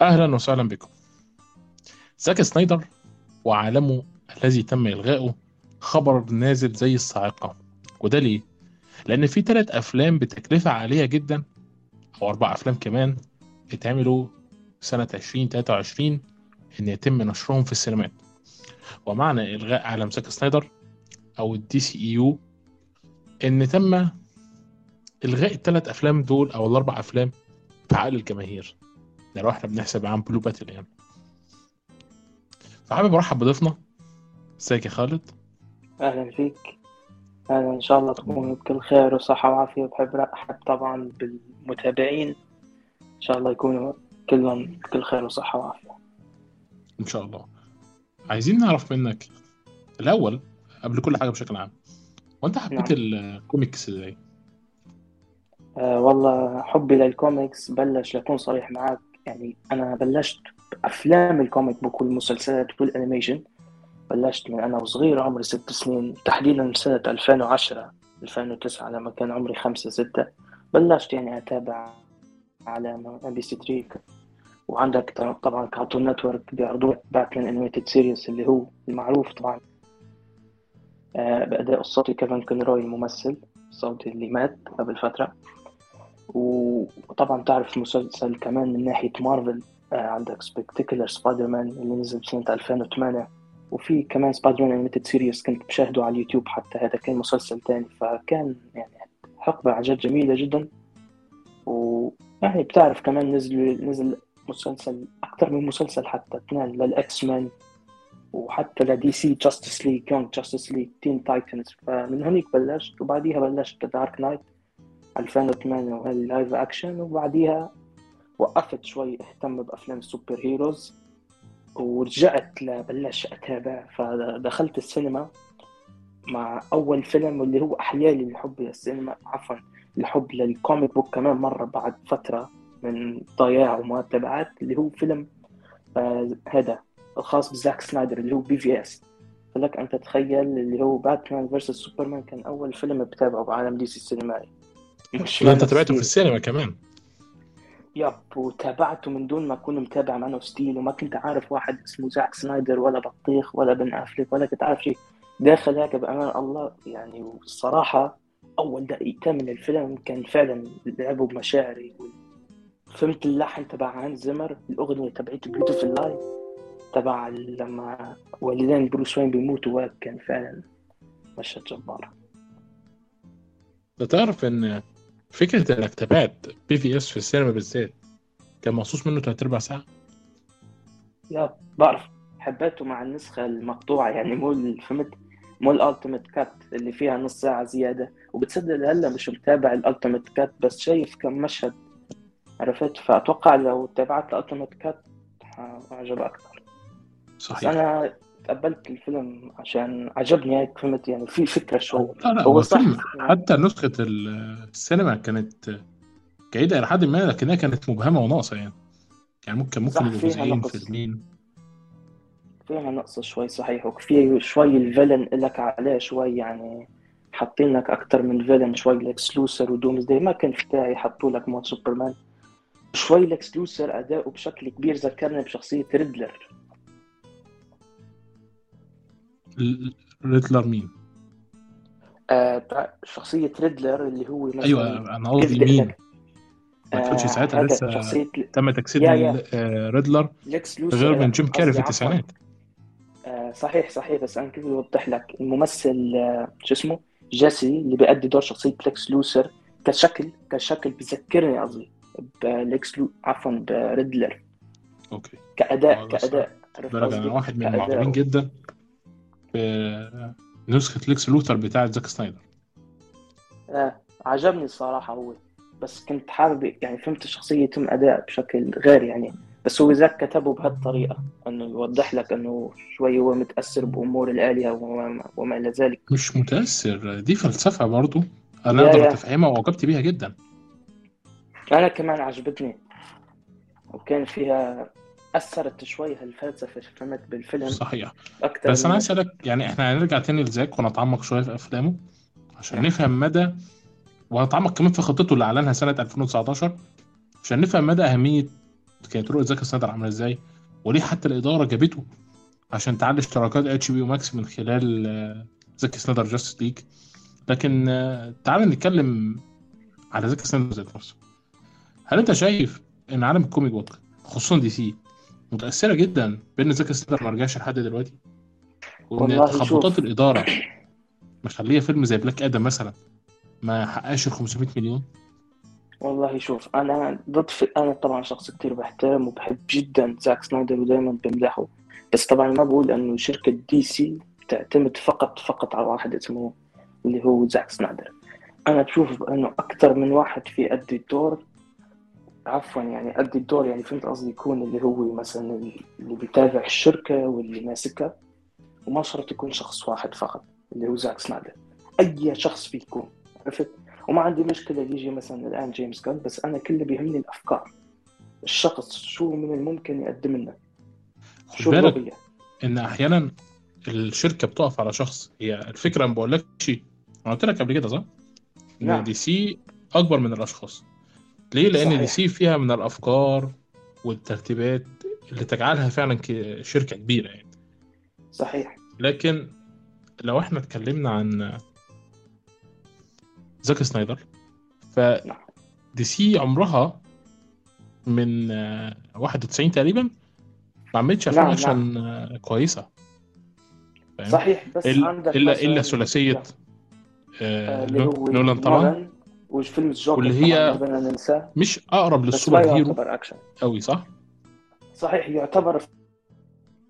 أهلا وسهلا بكم. زاك سنايدر وعالمه الذي تم إلغائه خبر نازل زي الصاعقة. وده ليه؟ لأن في ثلاث أفلام بتكلفة عالية جدا أو أربع أفلام كمان اتعملوا سنة 2023 إن يتم نشرهم في السينمات. ومعنى إلغاء عالم زاك سنايدر أو الدي سي إي يو إن تم إلغاء الثلاث أفلام دول أو الأربع أفلام في عقل الجماهير. ده لو إحنا بنحسب عن بلو باتل يعني. فحابب ارحب بضيفنا. ازيك يا خالد؟ أهلا فيك. أهلا إن شاء الله تكونوا بكل خير وصحة وعافية. وبحب أرحب طبعا بالمتابعين. إن شاء الله يكونوا كلهم بكل خير وصحة وعافية. إن شاء الله. عايزين نعرف منك الأول قبل كل حاجة بشكل عام وانت حبيت الكوميكس إزاي؟ أه والله حبي للكوميكس بلش لأكون صريح معك يعني أنا بلشت بأفلام ال comic book والمسلسلات وال animation بلشت من أنا وصغير عمري ست سنين. تحديدا سنة 2010 2009 لما كان عمري خمسة ستة. بلشت يعني أتابع على MBC 3 وعندك طبعا Cartoon Network بيعرضوا Batman Animated Series اللي هو المعروف طبعا. آه، بأداء الصوتي كيفن كونروي الممثل. الصوتي اللي مات قبل فترة. وطبعا تعرف مسلسل كمان من ناحية مارفل آه، عندك Spectacular Spider-Man اللي نزل بسنة 2008 وفي كمان Spider-Man Animated Series كنت بشاهده على اليوتيوب حتى هذا كان مسلسل تاني فكان يعني حقبة عن جد جميلة جدا. ويعني بتعرف كمان نزل نزل مسلسل أكثر من مسلسل حتى اثنين لل X-Men وحتى ل DC Justice League Young Justice League Teen Titans فمن هونيك بلشت وبعديها بلشت Dark Knight 2008 وهي ال live action وبعديها وقفت شوي اهتم بأفلام ال superheroes ورجعت لبلش أتابع. فدخلت السينما مع أول فيلم اللي هو أحيا لي الحب للسينما عفوا الحب لل comic book كمان مرة بعد فترة من ضياع وما تبعت اللي هو فيلم آه هذا الخاص بزاك سنايدر اللي هو BvS فلك أن تتخيل اللي هو Batman versus Superman كان أول فيلم بتابعه بعالم DC السينمائي مش انت تابعته في السينما كمان. yep وتابعته من دون ما اكون متابع Man of Steel وما كنت عارف واحد اسمه زاك سنايدر ولا بطيخ ولا بن أفليك ولا كنت عارف شيء. داخل هيك بأمان الله يعني والصراحه أول دقيقتين من الفيلم كان فعلا لعبوا بمشاعري. فهمت اللحن تبع هانز زمر الأغنية تبعت Beautiful Lie تبع لما والدين بروس وين بيموتوا كان فعلا مشهد جبار. ده تعرف إن فكرة إنك تابعت BvS في السينما بالذات كان مخصوص منه تلات ارباع ساعه yeah بعرف. حبيته مع النسخة المقطوعة يعني مو فهمت؟ مو ال ultimate cut اللي فيها نص ساعة زيادة. وبتصدق هلأ مش متابع ال ultimate cut بس شايف كم مشهد. عرفت؟ فأتوقع لو تابعت ال ultimate cut عجب أكثر صحيح بس أنا تقبلت الفيلم عشان عجبني هيك فهمت؟ يعني في فكرة لا لا هو صح. حتى نسخة السينما كانت جيدة إلى حد ما لكنها كانت مبهمة وناقصة يعني. يعني ممكن ممكن جزئين فيلمين فيها نقص شوي صحيح وفي شوي ال villain لك عليه شوي يعني حاطين لك أكثر من villain شوي ليكس لوثر و Doomsday ما كان في داعي يحطوا لك مود سوبرمان. شوي ليكس لوثر أداؤه بشكل كبير ذكرني بشخصية ريدلر. ريدلر مين؟ آه شخصية ريدلر اللي هو مثلا أيوه أنا قصدي مين؟ ما كانش آه ساعتها لسه شخصية... تم تجسيد ريدلر غير من جيم كاري في التسعينات. آه صحيح صحيح بس أنا كيف اوضح لك؟ الممثل آه شو اسمه؟ جيسي اللي بيأدي دور شخصية ليكس لوثر كشكل كشكل بذكرني قصدي ب Lex Lu عفوا ب Riddler okay. كأداء كأداء بالك أنا واحد من المعجبين جدا. بنسخة Lex Luthor بتاعة زاك سنايدر. آه عجبني الصراحة هو. بس كنت حابب يعني فهمت الشخصية يتم أداء بشكل غير يعني. بس هو ذاك كتبه بهالطريقة إنه يوضح لك إنه شوي هو متأثر بأمور الآلهة وما, وما إلى ذلك. مش متأثر دي فلسفة برضو. أنا أقدر أتفهمها وعجبت بيها جدا. أنا كمان عجبتني. وكان فيها أثرت شوي هالفلسفه فهمت بالفيلم صحيح. أكثر بس أنا عايز أسألك يعني إحنا هنرجع تاني لزاك ونتعمق شوية في أفلامه عشان نفهم مدى وهنتعمق كمان في خطته اللي أعلنها سنة 2019 عشان نفهم مدى أهمية كانت رؤية زاك سنايدر عاملة إزاي وليه حتى الإدارة جابته عشان تعلي اشتراكات HBO Max من خلال آه، زاك سنايدر Justice League. لكن آه، تعال نتكلم على زاك سنايدر ذات نفسه. هل أنت شايف إن عالم ال comic book خصوصا DC متأثرة جدا بأن زاك سنايدر ما رجعش لحد دلوقتي وإن تخبطات الإدارة مخلية فيلم زي Black Adam مثلا ما حققش ال 500 مليون. والله شوف أنا ضد في... أنا طبعا شخص كتير بحترم وبحب جدا زاك سنايدر ودائما بمدحه بس طبعا ما بقول إنه شركة DC تعتمد فقط فقط على واحد اسمه اللي هو زاك سنايدر. أنا بشوف إنه أكثر من واحد في أدي الدور عفوا يعني أدي الدور يعني فهمت قصدي يكون اللي هو مثلا اللي بيتابع الشركة واللي ماسكها وما شرط يكون شخص واحد فقط اللي هو زاك سنايدر. أي شخص فيه يكون عرفت؟ وما عندي مشكلة يجي مثلا الآن جيمس جان بس أنا كل بيهمني الأفكار. الشخص شو من الممكن يقدم لنا؟ شو بالك إن أحيانا الشركة بتقف على شخص. هي الفكرة ما بقولكش أنا قلت لك قبل كده صح؟ إن نعم. DC أكبر من الأشخاص. ليه؟ لأن دي صحيح. سي فيها من الأفكار والترتيبات اللي تجعلها فعلا ك- شركة كبيرة يعني. صحيح. لكن لو إحنا اتكلمنا عن زاك سنايدر نعم. ف DC عمرها من آه، 91 تقريبا ما عملتش افلام نعم اكشن نعم. كويسة. فاهم؟ صحيح بس إلا عندك إلا إلا ثلاثية آه، نولان طبعا. وفيلم الجوكر واللي هي مش أقرب لل super hero يعتبر أكشن. قوي صح؟ صحيح يعتبر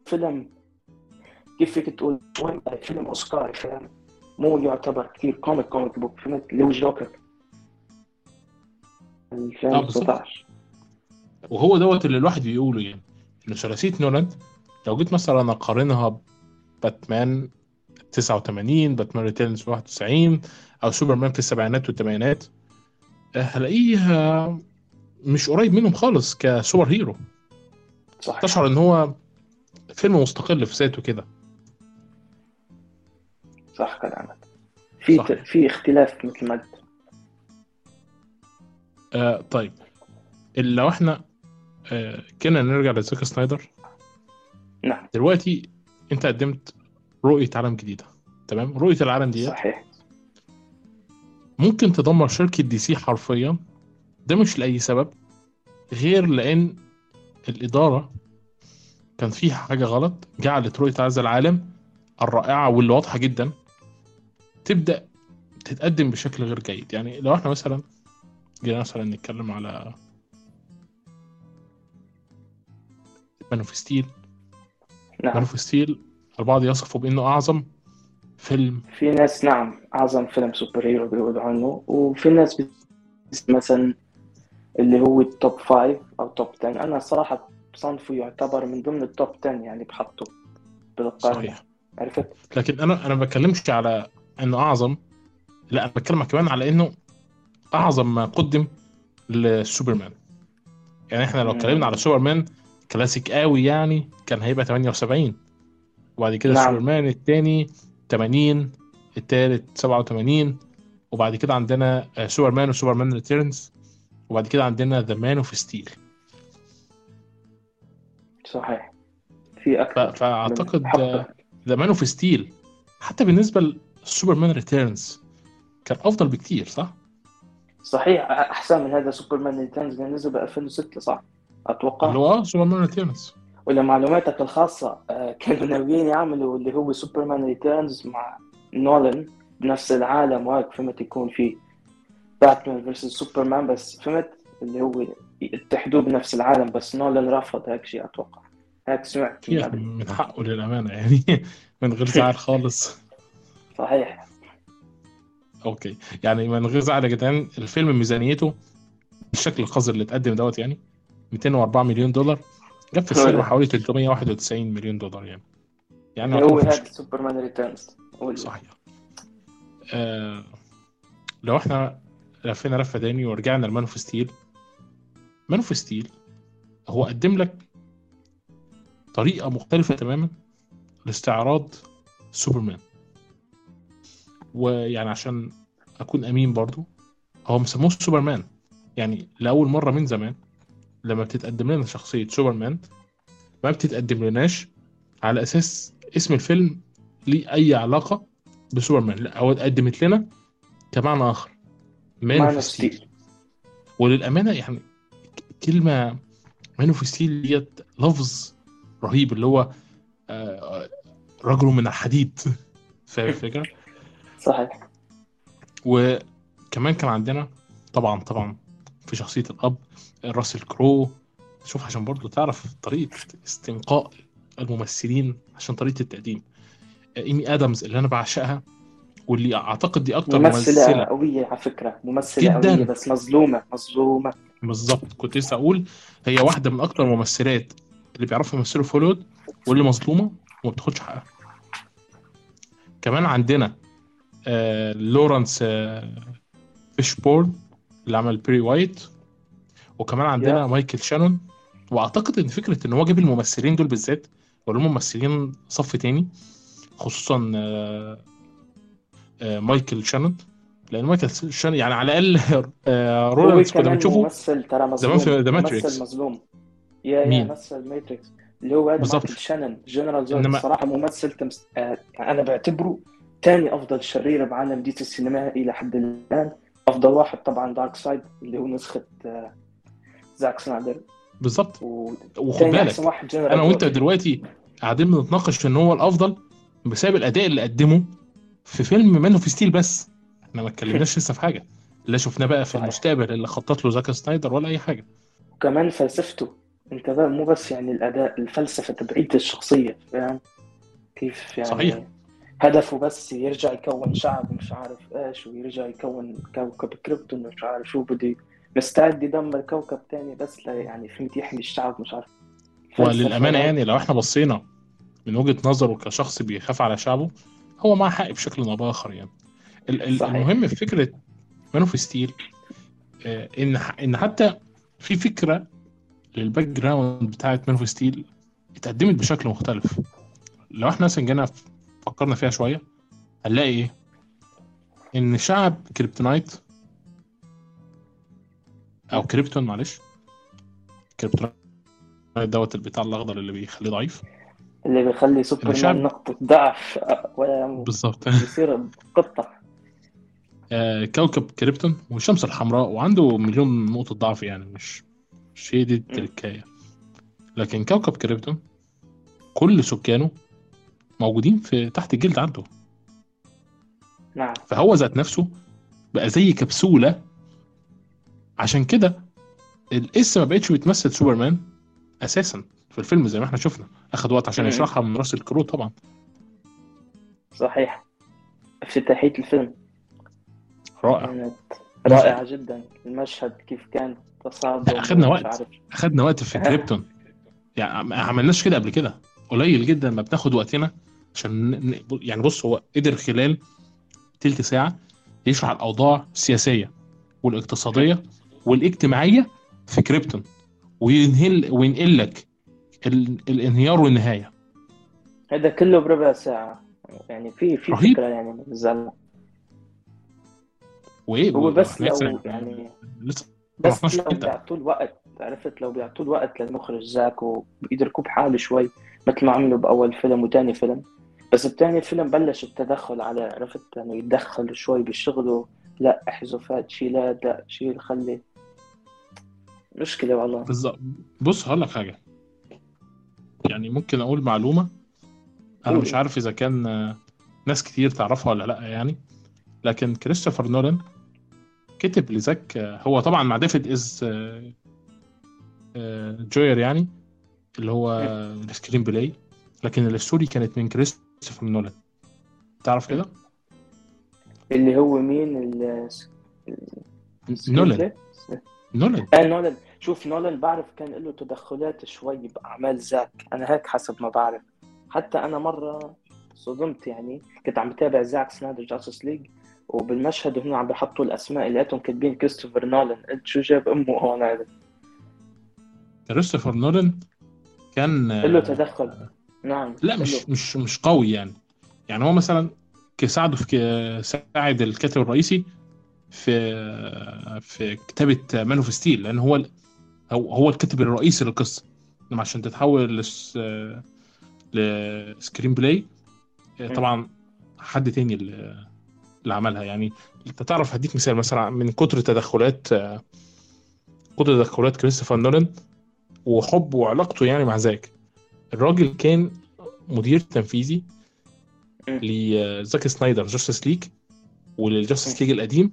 فيلم كيف فيك تقول؟ فيلم أوسكاري فاهم؟ مو يعتبر كثير comic comic book فهمت اللي هو الجوكر. آه بالظبط 2019 وهو دوت اللي الواحد بيقوله يعني. ان ثلاثيه نولان لو جيت مثلا أقارنها باتمان 89 Batman Returns 91 أو سوبرمان في السبعينات والثمانينات هلاقيه مش قريب منهم خالص ك super hero. صحيح. تشعر إن هو فيلم مستقل في ذاته كده. صح كلامك. في ت- في اختلاف مثل ما قلت. آه طيب. لو إحنا آه كنا نرجع لزاك سنايدر. نعم. دلوقتي أنت قدمت رؤية عالم جديدة. تمام؟ رؤية العالم ديت صحيح. ممكن تدمر شركة دي سي حرفيا. ده مش لأي سبب غير لأن الإدارة كان فيها حاجة غلط جعلت رؤية هذا العالم الرائعة واللي واضحة جدا. تبدأ تتقدم بشكل غير جيد. يعني لو إحنا مثلا جينا مثلا نتكلم على Man of Steel Man نعم of Steel البعض يصفه بأنه أعظم فيلم. في ناس نعم أعظم فيلم super hero بيقولوا عنه. وفي ناس مثلا اللي هو ال top five أو top 10 أنا الصراحة بصنفه يعتبر من ضمن ال top 10 يعني بحطه بالقائمة صحيح. عرفت؟ لكن أنا أنا ما بتكلمش على إنه أعظم. لا أنا بتكلم كمان على إنه أعظم ما قدم لسوبرمان. يعني إحنا لو اتكلمنا على. سوبرمان كلاسيك قوي يعني كان هيبقى 78 وبعد كده نعم. سوبرمان الثاني 80 الثالث 87 وبعد كده عندنا آه، سوبرمان و Superman Returns وبعد كده عندنا The Man of Steel. صحيح. في أكثر من فاعتقد The Man of Steel حتى بالنسبة ل Superman Returns كان أفضل بكتير صح؟ صحيح أحسن من هذا Superman Returns اللي نزل ب 2006 صح؟ اللي أتوقع هو آه Superman Returns. ولمعلوماتك الخاصة آه، كانوا ناويين يعملوا اللي هو Superman Returns مع نولان بنفس العالم وهيك فهمت يكون في Batman versus Superman بس فهمت اللي هو يتحدوا بنفس العالم بس نولان رفض هيك شيء أتوقع. هيك سمعت. قبل من حقه للأمانة يعني من غير زعل خالص. صحيح. okay. يعني من غير زعل يا جدعان الفيلم ميزانيته بالشكل القذر اللي اتقدم دوت يعني 204 مليون دولار. جاب في السينما حوالي 391 مليون دولار يعني. يعني هو فشل Superman Returns. صحيح. آه لو إحنا لفينا لفة تاني ورجعنا ل Man of Steel. Man of Steel هو قدم لك طريقة مختلفة تماما لاستعراض سوبرمان. ويعني عشان أكون أمين برضو هو مسموه سوبرمان. يعني لأول مرة من زمان لما بتتقدم لنا شخصية سوبرمان ما بتتقدم لناش على أساس اسم الفيلم ليه أي علاقة بسوبرمان لا هو اتقدمت لنا كمعنى آخر Man of Steel وللأمانة يعني كلمة Man of Steel ديت لفظ رهيب اللي هو آه، رجل من الحديد. فاهم الفكرة؟ صحيح. وكمان كان عندنا طبعا طبعا في شخصية الأب راسل كرو. شوف عشان برضو تعرف طريقة استنقاء الممثلين عشان طريقة التقديم. إيمي آدمز اللي أنا بعشقها واللي أعتقد دي أكتر ممثلة ممثلة قوية على فكرة. ممثلة جداً. قوية بس مظلومة مظلومة. بالظبط. كنت لسه أقول هي واحدة من أكتر الممثلات اللي بيعرفوا يمثلوا في هوليوود واللي مظلومة وما بتاخدش حقها. كمان عندنا آه لورانس آه فيشبورن. اللي عمل بري وايت وكمان عندنا يا. مايكل شانون وأعتقد إن فكرة إن هو جاب الممثلين دول بالذات ولا هم ممثلين صف تاني خصوصا آه آه مايكل شانون لأن مايكل شانون يعني على الأقل آه رولانس كنا بنشوفه ممثل ترى مظلوم زمان في The Matrix. ممثل مظلوم يا مين؟ يا مثل Matrix اللي هو. مايكل شانن General Zod إنما- الصراحة ممثل تمس... أنا بعتبره ثاني أفضل شرير بعالم DC السينما إلى حد الآن أفضل واحد طبعا دارك سايد اللي هو نسخة آه زاك سنايدر بالظبط و... وخد بالك أنا وأنت. دلوقتي. قاعدين بنتناقش في إن هو الأفضل بسبب الأداء اللي قدمه في فيلم Man of Steel بس. إحنا ما اتكلمناش لسه في حاجة. لا شفناه بقى في. المستقبل اللي خطط له زاك سنايدر ولا أي حاجة. وكمان فلسفته. أنت فاهم مو بس يعني الأداء الفلسفة تبعيد الشخصية فاهم؟ كيف يعني صحيح. هدفه بس يرجع يكون شعب مش عارف إيش ويرجع يكون كوكب كريبتون مش عارف شو بده مستعد يدمر كوكب تاني بس لا يعني فهمت يحمي الشعب مش عارف. وللأمانة يعني لو إحنا بصينا من وجهة نظره كشخص بيخاف على شعبه هو معاه حق بشكل أو بآخر يعني. صحيح. المهم في فكرة Man of Steel إن إن حتى في فكرة لل background بتاعت Man of Steel اتقدمت بشكل مختلف. لو إحنا مثلا جينا فكرنا فيها شوية هنلاقي إيه؟ إن شعب Kryptonite أو كريبتون معلش Kryptonite دوت البتاع الأخضر اللي بيخليه ضعيف. اللي بيخلي الشعب- سوبرمان نقطة ضعف ولا بالظبط. بيصير قطة. آه، كوكب كريبتون والشمس الحمراء وعنده مليون نقطة ضعف يعني مش مش هي دي التركاية لكن كوكب كريبتون كل سكانه موجودين في تحت الجلد عنده. نعم. فهو ذات نفسه بقى زي كبسولة. عشان كده الاسم ما بقتش بيتمثل سوبرمان أساسا في الفيلم زي ما إحنا شفنا. اخد وقت عشان. يشرحها من راسل كرو طبعا. صحيح. افتتاحية الفيلم. رائع. رائعة جدا. المشهد كيف كان تصادم أخدنا ومش وقت. اخدنا وقت في كريبتون. يعني ما عملناش كده قبل كده. قليل جدا ما بناخد وقتنا. عشان يعني بص هو قدر خلال تلت ساعة يشرح الأوضاع السياسية والاقتصادية والاجتماعية في كريبتون وينهل وينقل لك ال... الانهيار والنهاية. هذا كله بربع ساعة. يعني في في رهيب. فكرة يعني من الزلمة وإيه؟ هو بس لو يعني لسه بس 12 لو. بيعطوا الوقت عرفت؟ لو بيعطوا الوقت للمخرج زاك ويدركوه بحاله شوي مثل ما عملوا بأول فيلم وتاني فيلم. بس بتاني فيلم بلش التدخل على عرفت؟ انه يتدخل شوي بشغله. لا احذفات شيلات لا شيل خلي. مشكلة والله. بالظبط. بص هقول لك حاجة. يعني ممكن أقول معلومة. أنا قول. مش عارف إذا كان آه، ناس كتير تعرفها ولا لأ يعني. لكن كريستوفر نولان كتب لزاك آه، هو طبعا مع ديفيد إز آه، جوير يعني اللي هو ال screenplay. لكن ال story كانت من كريستوفر نولان تعرف كده؟ اللي هو مين ال نولان نولان آه نولان شوف نولان بعرف كان له تدخلات شوي بأعمال زاك. أنا هيك حسب ما بعرف. حتى أنا مرة صدمت يعني. كنت عم بتابع زاك سنايدر Justice League وبالمشهد وهم عم بيحطوا الأسماء لقيتهم كاتبين كريستوفر نولان. قلت شو جاب أمه هون هذا؟ كريستوفر نولان كان له تدخل. نعم لا. مش مش مش قوي يعني. يعني هو مثلا ساعده في ساعد الكاتب الرئيسي في في كتابة Man of Steel لأن هو هو هو الكاتب الرئيسي للقصة. إنما عشان تتحول لس... ل screenplay طبعا حد تاني اللي اللي عملها. يعني أنت تعرف هديك مثال مثلا من كتر تدخلات كتر تدخلات كريستوفر نولان وحبه وعلاقته يعني مع زاك الراجل كان مدير تنفيذي لزاك سنايدر Justice League ولل Justice League القديم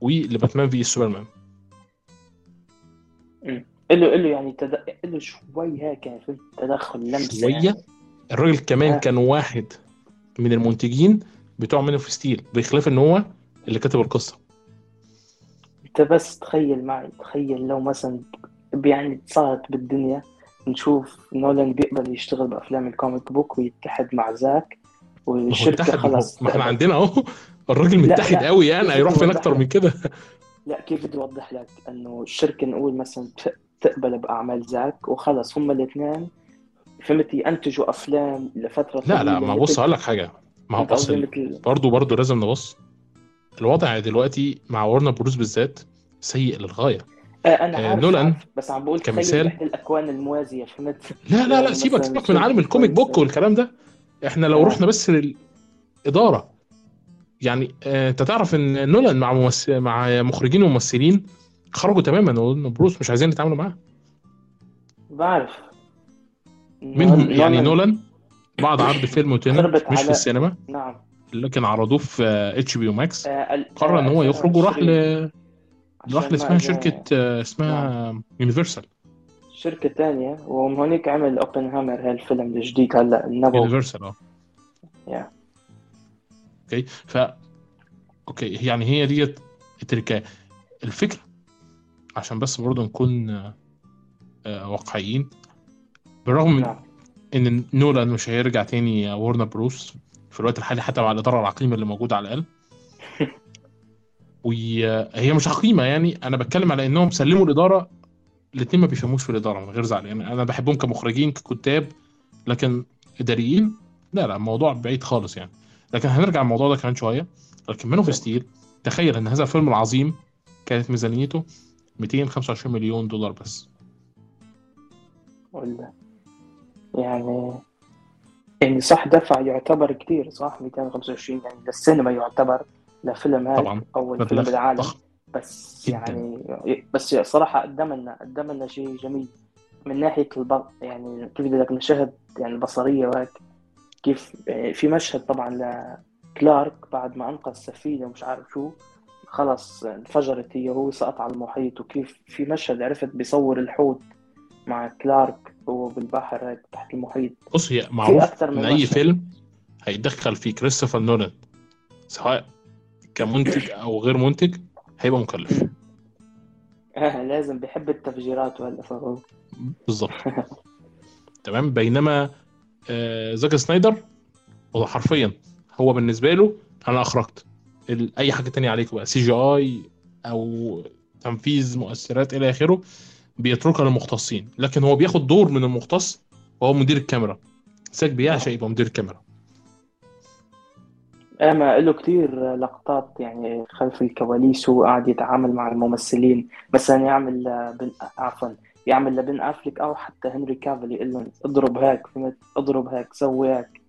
ول Batman v Superman. له له يعني تد... له شوي هيك يعني في تدخل لمسة شوية. يعني. الراجل كمان آه. كان واحد من المنتجين بتوع Man of Steel بخلاف إن هو اللي كتب القصة. انت بس تخيل معي تخيل لو مثلا يعني صارت بالدنيا نشوف نولان بيقبل يشتغل بأفلام ال comic book ويتحد مع زاك والشركة اتحد ما إحنا. عندنا اهو. الراجل متحد. قوي يعني هيروح فين أكتر من كده؟ لا كيف بدي اوضح لك إنه الشركة نقول مثلا تقبل بأعمال زاك وخلص هم الاثنين فهمت ينتجوا أفلام لفترة لا لا ما بص مثل- أقول لك حاجة. ما هو مثل برضه برضه لازم نبص. الوضع دلوقتي مع ورنر بروس بالذات سيء للغاية. أنا آه، عارف نولان عارف بس عم بقول كمثال. الأكوان الموازية فهمت؟ لا لا لا يعني سيبك سيبك من عالم ال comic book. والكلام ده. إحنا لو آه. رحنا بس للإدارة يعني آه، أنت تعرف إن نولان مع ممثل مع مخرجين وممثلين خرجوا تماما ورنر بروس مش عايزين يتعاملوا معاه. بعرف. منهم يعني نولان- بعد عرض فيلم خربت مش في السينما نعم. لكن عرضوه في اتش بي أو ماكس آه قرر إن هو آه، يخرج وراح ل 2020 راح عشان لاسمها ما- شركة آه، اسمها يونيفرسال شركة تانية ومن هونيك عمل اوبنهايمر هالفيلم الجديد هلا النبوي يونيفرسال آه. يا. أوكي ف أوكي يعني هي ديت التركية الفكرة. عشان بس برضه نكون آه، آه، واقعيين. بالرغم من نعم. إن نولان مش هيرجع تاني ورنر بروس في الوقت الحالي حتى مع الاداره العقيمة اللي موجودة على الأقل. وهي مش عقيمة يعني أنا بتكلم على إنهم سلموا الإدارة. الاثنين ما بيفهموش في الإدارة من غير زعل. يعني أنا بحبهم كمخرجين ككتاب لكن إداريين لا لا الموضوع بعيد خالص يعني. لكن هنرجع الموضوع ده كمان شوية. لكن Man of Steel تخيل إن هذا الفيلم العظيم كانت ميزانيته 225 مليون دولار بس. يعني يعني صح دفع يعتبر كتير صح؟ 225 يعني للسينما يعتبر. لفيلم هاي طبعا أول فيلم بالعالم ضخم بس جداً. يعني بس صراحة قدم لنا قدم لنا شيء جميل من ناحية الب... يعني كيف بدي لك المشاهد يعني البصرية وهيك كيف يعني في مشهد طبعا لكلارك بعد ما أنقذ سفينة ومش عارف شو خلص انفجرت هي وهو سقط على المحيط وكيف في مشهد عرفت بيصور الحوت مع كلارك وهو بالبحر هيك تحت المحيط بص هي معروف من إن أي. فيلم هيدخل فيه كريستوفر نولان سواء كمنتج أو غير منتج هيبقى مكلف. آه لازم بحب التفجيرات فهو. بالظبط. تمام. بينما آه، زاك سنايدر هو حرفيا هو بالنسبة له أنا أخرجت. أي حاجة تانية عليكم بقى CGI أو تنفيذ مؤثرات إلى آخره بيتركها للمختصين. لكن هو بياخد دور من المختص وهو مدير الكاميرا. زاك بيعشق يبقى مدير الكاميرا. اما له كتير لقطات يعني خلف الكواليس وهو قاعد يتعامل مع الممثلين مثلا يعمل بن عفوا يعمل لبن أفلك أو حتى هنري كافيل يقول لهم اضرب هيك فهمت؟ اضرب هيك سوي هيك.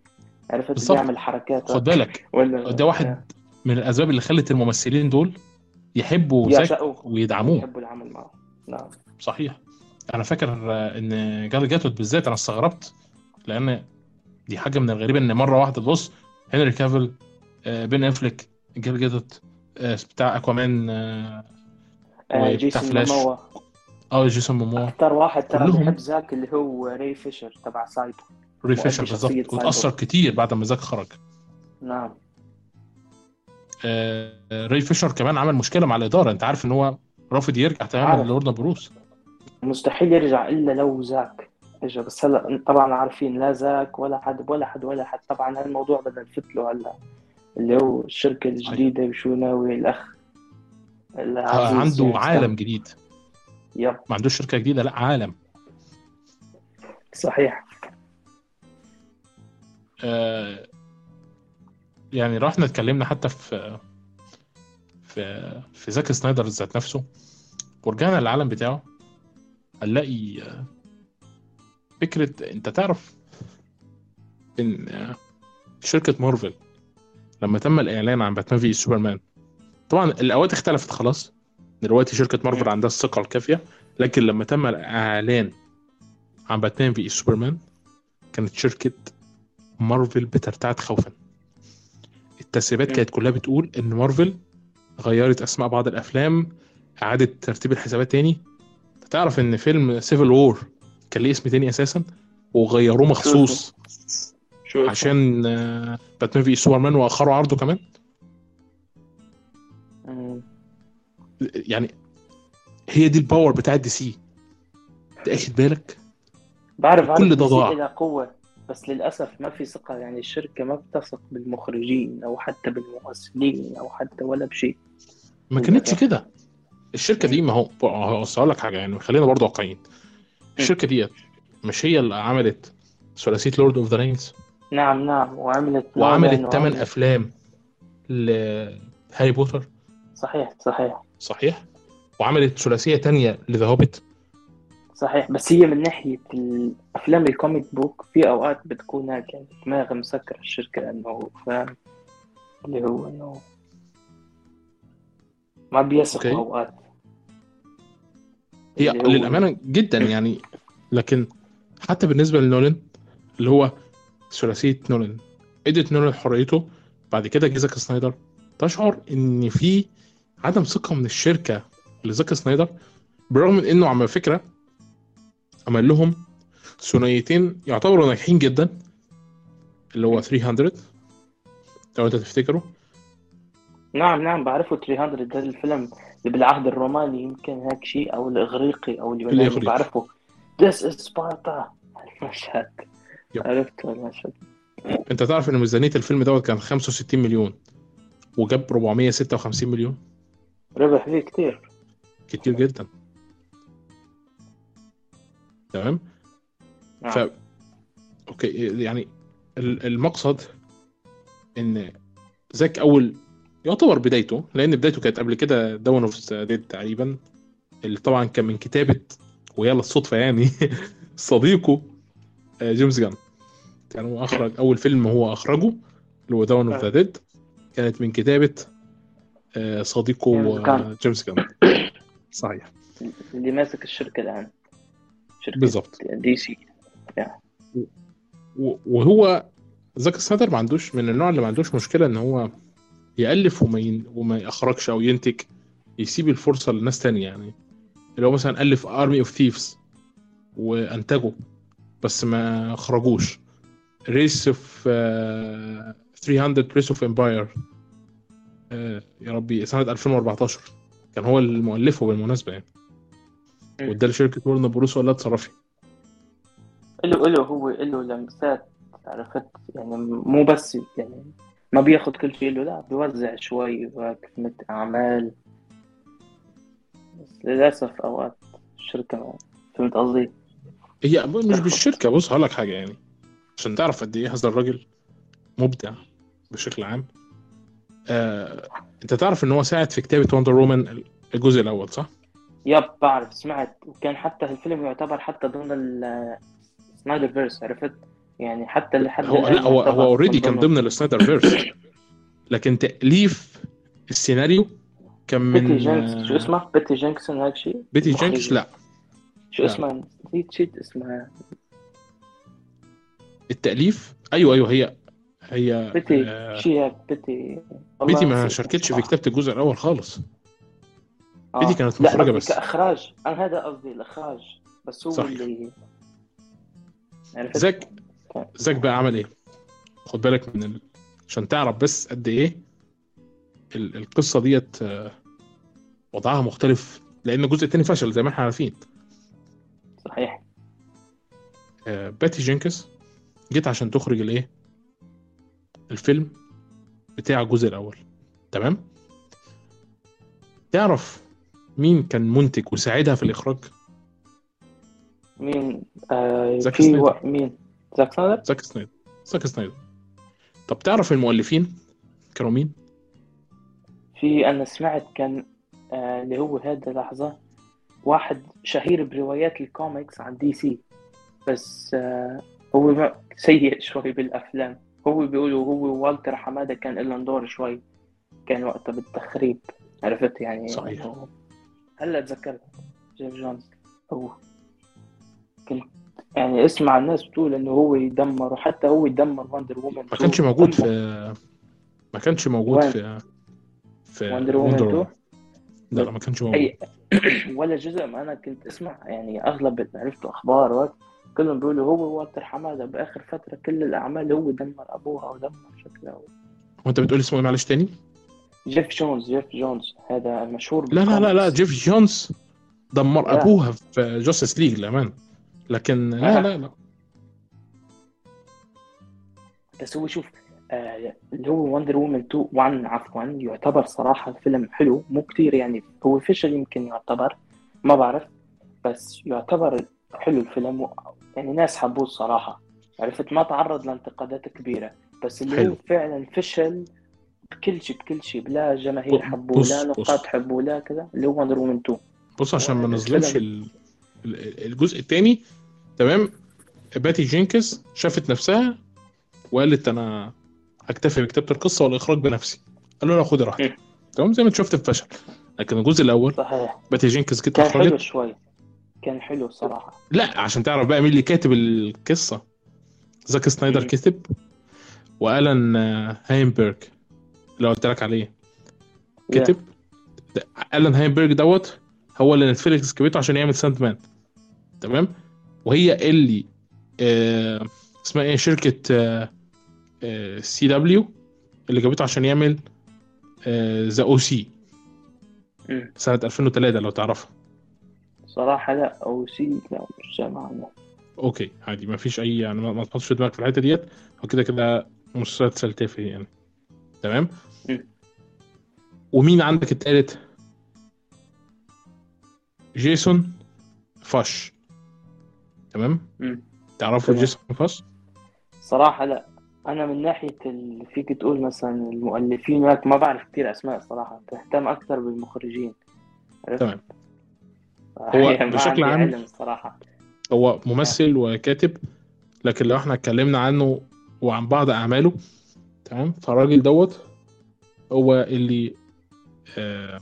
عرفت. بيعمل حركات. خد بالك ولا ده واحد من الأسباب اللي خلت الممثلين دول يحبوا زاك ويدعموه. يحبوا العمل معه. نعم. صحيح. أنا فاكر إن جال جادوت بالذات أنا استغربت لأن دي حاجة من الغريبة إن مرة واحدة تبص هنري كافيل آه، بين أفليك جال جادوت آه، بتاع أكوامان آه آه جيسون فلاش. آه، جيسون موموا أكثر واحد ترى. بحب زاك اللي هو راي فيشر تبع سايبورج. راي فيشر بالظبط. وتأثر كتير بعد ما زاك خرج. نعم. آه، آه، راي فيشر كمان عمل مشكلة مع الإدارة. أنت عارف إن هو رافض يرجع تماما. لوارنر براذرز. مستحيل يرجع إلا لو زاك اجى بس هلا طبعا عارفين لا زاك ولا حد ولا حد ولا حد. طبعا هالموضوع بدنا نفت له هلا. اللي هو الشركة الجديدة وشو ناوي الأخ؟ آه، عنده عالم كان. جديد. يب. ما عندوش شركة جديدة لا عالم. صحيح. آه، يعني لو إحنا اتكلمنا حتى في في في زاك سنايدر ذات نفسه ورجعنا للعالم بتاعه هنلاقي آه، فكرة انت تعرف ان آه، شركة مارفل لما تم الإعلان عن Batman v Superman طبعا الأوقات اختلفت خلاص. دلوقتي شركة مارفل عندها الثقة الكافية. لكن لما تم الإعلان عن Batman v Superman كانت شركة مارفل بترتعد خوفا. التسريبات. كانت كلها بتقول إن مارفل غيرت أسماء بعض الأفلام اعاده ترتيب الحسابات تاني. تعرف إن فيلم Civil War كان ليه اسم تاني أساسا؟ وغيروه مخصوص. شو؟ عشان آه، Batman v Superman واخروا عرضه كمان. مم. يعني هي دي ال power بتاعت دي سي. تاخد بالك؟ بعرف كل ده ضاع. لها قوة بس للأسف ما في ثقة. يعني الشركة ما بتثق بالمخرجين أو حتى بالممثلين أو حتى ولا بشيء. ما كانتش كده. الشركة دي ما هو أقول لك حاجة يعني خلينا برضه واقعيين. الشركة دي مش هي اللي عملت ثلاثية Lord of the Rings نعم نعم. وعملت وعملت ثمان أفلام لهاري بوتر. صحيح صحيح. صحيح. وعملت ثلاثية تانية ل The Hobbit صحيح. بس هي من ناحية الأفلام ال comic book في أوقات بتكون هيك يعني دماغ مسكر الشركة إنه فاهم اللي هو إنه ما بيثقوا okay. أوقات هي للأمانة جدا يعني. لكن حتى بالنسبة لنولان اللي هو ثلاثية نولان. ادت نولان حريته بعد كده جه زاك سنايدر. تشعر إن في عدم ثقة من الشركة لزاك سنايدر بالرغم من إنه على فكرة عمل لهم ثنائيتين يعتبروا ناجحين جدا اللي هو 300 لو أنت تفتكره. نعم نعم بعرفه 300 ده الفيلم اللي بالعهد الروماني يمكن هيك شيء أو الإغريقي أو اليوناني. بعرفه. This is Sparta. المشهد يب. المشهد انت تعرف ان ميزانية الفيلم دوت كان 65 مليون وجاب 456 مليون. ربح فيه كتير. كتير جدا. تمام؟ نعم. ف okay يعني ال- المقصد إن زاك أول يعتبر بدايته لأن بدايته كانت قبل كده Dawn of Dead تقريبا اللي طبعا كان من كتابة ويلا الصدفة يعني صديقه آه، جيمس جان. كان هو اخرج أول فيلم هو أخرجه اللي هو Dawn of the Dead كانت من كتابة آه، صديقه جيمس آه،. جيمس جان. صحيح. اللي ماسك الشركة الآن. شركة بالظبط دي سي وهو زاك سنايدر ما عندوش من النوع اللي ما عندوش مشكلة إن هو يألف وما ين... وما يخرجش أو ينتج يسيب الفرصة لناس تانية يعني. اللي هو مثلا ألف Army of Thieves وأنتجه بس ما خرجوش Rise of 300 Rise of Empire يا ربي سنة 2014 كان هو اللي مؤلفه بالمناسبه يعني. وادى لشركه ورنر بروس ولا تصرفي له له هو له لمسات عرفت؟ يعني مو بس يعني ما بياخد كل شيء له لا بيوزع شوي وكلمة أعمال. بس للأسف أوقات الشركة فهمت قصدي؟ هي مش بالشركة بص هقول لك حاجة يعني. عشان تعرف قد إيه هذا الراجل مبدع بشكل عام آه، أنت تعرف ان هو ساعد في كتابة Wonder Woman الجزء الأول صح؟ yep بعرف سمعت وكان حتى الفيلم يعتبر حتى ضمن ال Snyderverse عرفت؟ يعني حتى لحد هو لا هو هو already كان ضمن ال Snyderverse لكن تأليف السيناريو كان بيتي من جينكس آه، شو اسمه؟ بيتي جينكسون هيك شيء؟ بيتي. جينكس لا شو. اسمها؟ نسيت شيء اسمها التأليف أيوه أيوه هي هي بيتي آه، شيء هيك بيتي بيتي ما شاركتش في نسيت. كتابه الجزء الأول خالص آه. بيتي كانت قصدي بس. كإخراج أنا هذا قصدي الإخراج بس هو صح. اللي عرفت؟ زاك زاك بقى عمل إيه؟ خد بالك من ال... عشان تعرف بس قد إيه ال... القصة ديت آه، وضعها مختلف لأن الجزء الثاني فشل زي ما إحنا عارفين صحيح آه، باتي جينكس جيت عشان تخرج الايه؟ الفيلم بتاع الجزء الأول تمام؟ تعرف مين كان منتج وساعدها في الإخراج؟ مين آه زاك في سنايدر. و... مين زاك سنايدر زاك سنايدر زاك سنايدر طب تعرف المؤلفين كانوا مين؟ في أنا سمعت كان آه اللي هو هذا لحظة واحد شهير بروايات الكوميكس عن DC بس آه، هو سيء شوي بالأفلام. هو بيقولوا هو والتر حمادة كان لهم دور شوي كان وقتها بالتخريب. عرفت يعني؟ صحيح. هلأ تذكرت جيف جونز. هو. كنت يعني أسمع الناس بتقول إنه هو يدمر وحتى هو يدمر Wonder Woman ما كانش موجود في ما كانش موجود؟ في في وندر وومن Wonder 2 Woman. لا ما كانش موجود. اي ولا جزء ما أنا كنت أسمع. يعني أغلب عرفته أخبار وقت كلهم بيقولوا هو والتر حمادة بآخر فترة كل الأعمال هو دمر أبوها ودمر شكلها وأنت بتقول اسمه إيه معلش تاني جيف جونز جيف جونز هذا مشهور لا لا لا لا. جيف جونز دمر لا. أبوها في جاستس ليج للأمانة لكن لا آه. لا لا بس هو شوف آه اللي هو وندر وومن 2 1 عفوا يعتبر صراحة فيلم حلو مو كتير يعني هو فشل يمكن يعتبر ما بعرف بس يعتبر حلو الفيلم و- يعني ناس حبوه الصراحة. عرفت؟ ما تعرض لانتقادات كبيرة. بس اللي حلو. هو فعلا فشل بكل شيء بكل شيء. لا جماهير حبوه لا بص. نقاد حبوه لا كذا. اللي هو وندر وومن 2 بص عشان ما نظلمش ال- ال- الجزء الثاني تمام؟ باتي جينكس شافت نفسها وقالت أنا هكتفي بكتابة القصة والإخراج بنفسي. قال له لا خد راحتك تمام؟ زي ما انت شفت في فشل. لكن الجزء الأول صحيح. باتي جينكس جت اخرجت شوي. كان حلو الصراحة. لا عشان تعرف بقى مين اللي كاتب القصة. زاك سنايدر. كتب وألان آه، هاينبرج اللي قلت لك عليه. كتب. ألان هاينبرج دوت هو اللي Netflix جابته عشان يعمل Sandman تمام؟ وهي اللي آه اسمها إيه؟ شركة CW اللي جابته عشان يعمل The O.C.. سنة 2003 لو تعرفها. صراحة لا O.C. لا مش سامع عنه. أوكي عادي ما فيش أي يعني ما تحطش في دماغك في الحتة ديت. هو كده كده مسلسل تافه يعني. تمام. ومين عندك التالت؟ جيسون فاش. تمام. تعرفوا. جيسون فاش؟ صراحة لا. أنا من ناحية اللي فيك تقول مثلا المؤلفين ما بعرف كتير أسماء صراحة. بهتم أكثر بالمخرجين؟ تمام. هو ما بشكل عام- علم صراحة هو ممثل وكاتب لكن لو إحنا اتكلمنا عنه وعن بعض أعماله تمام؟ فالراجل دوت هو اللي آه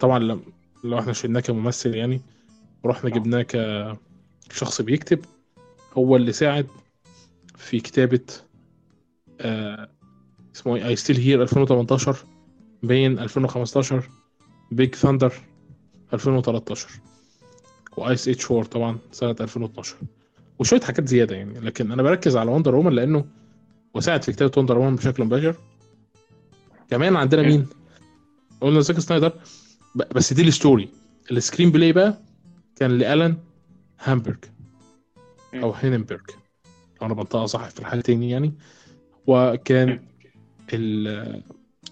طبعا لو إحنا شلناه كممثل يعني ورحنا جبناه كشخص بيكتب هو اللي ساعد في كتابة آه اسمه إيه؟ اي ستيل هير 2018 بين 2015 بيج ثاندر 2013 وايس اتش 4 طبعا سنة 2012 وشوية حاجات زيادة يعني لكن أنا بركز على Wonder Woman لأنه وساعد في كتابة Wonder Woman بشكل مباشر. كمان عندنا. مين؟ قلنا زاك سنايدر بس دي ال story. ال screenplay بقى كان لألان هامبرج أو مم. هيننبرج. لو أنا بنطقها صح في الحالتين يعني. وكان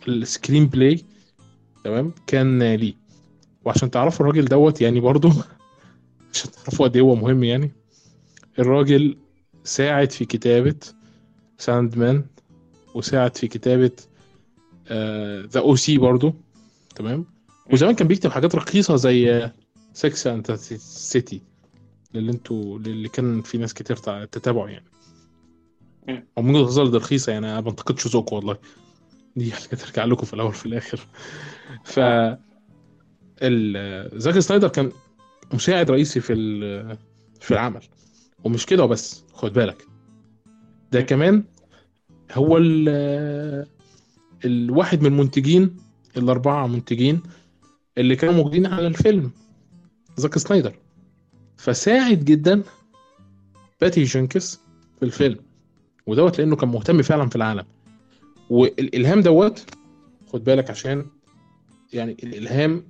ال screenplay تمام كان ليه. وعشان تعرفوا الراجل دوت يعني برضو عشان تعرفوا قد إيه هو مهم يعني. الراجل ساعد في كتابة Sandman وساعد في كتابة The O.C. برضو تمام؟ وزمان كان بيكتب حاجات رخيصة زي Sex and City اللي أنتوا اللي كان في ناس كتير تتابعه يعني. أو من ده رخيصة يعني أنا ما بنتقدش ذوقه والله. دي حاجة ترجع لكم في الأول وفي الآخر. ف ال- زاك سنايدر كان مساعد رئيسي في في العمل. ومش كده وبس خد بالك. ده. كمان هو ال- الواحد من المنتجين الأربعة منتجين اللي كانوا موجودين على الفيلم زاك سنايدر. فساعد جدا باتي جينكس في الفيلم. ودوت لأنه كان مهتم فعلا في العالم. والإلهام دوت خد بالك عشان يعني الإلهام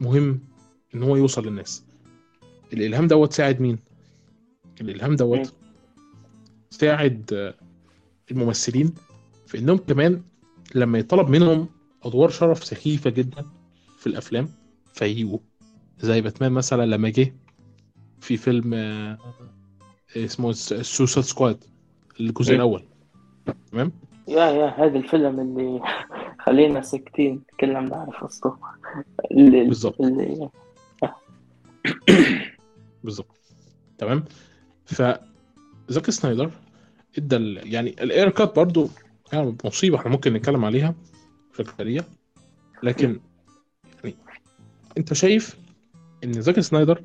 مهم إن هو يوصل للناس. الإلهام دوت ساعد مين؟ الإلهام دوت ساعد آه، الممثلين في إنهم كمان لما يطلب منهم أدوار شرف سخيفة جدا في الأفلام فيجوا زي باتمان مثلا لما جه في فيلم آه، اسمه Suicide Squad الجزء مم. الأول. تمام؟ يا يا هذا الفيلم اللي خلينا ساكتين كلنا بنعرف قصته بالظبط. بالظبط تمام فزاك سنايدر إدى ال- يعني ال Ayer Cut برضو يعني مصيبة إحنا ممكن نتكلم عليها بشكل سريع لكن يعني أنت شايف إن زاك سنايدر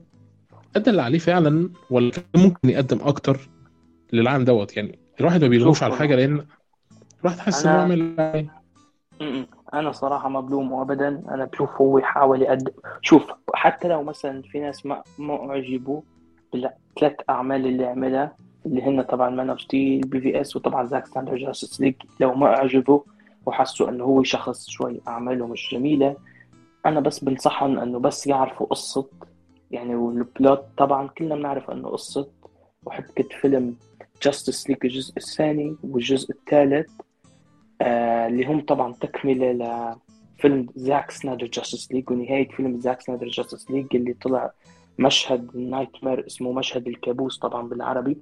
أدى اللي عليه فعلا ولا كان ممكن يقدم أكتر للعالم دوت يعني الواحد ما بيلومش شوف على حاجة لأن الواحد حاسس إن هو عامل. أنا صراحة ما بلومه ابدا. أنا بشوف هو يحاول يقدم. شوف حتى لو مثلا في ناس ما ما أعجبوا بالثلاث أعمال اللي عملها اللي هن طبعا Man of Steel BvS وطبعا زاك سنايدر Justice League لو ما أعجبوا وحسوا إنه هو شخص شوي أعماله مش جميلة. أنا بس بنصحهم إنه بس يعرفوا قصة. يعني وال plot طبعا كلنا بنعرف إنه قصة. وحبكة فيلم Justice League الجزء الثاني والجزء الثالث. اللي هم طبعا تكملة لفيلم زاك سنايدر Justice League ونهاية فيلم زاك سنايدر Justice League اللي طلع مشهد nightmare اسمه مشهد الكابوس طبعا بالعربي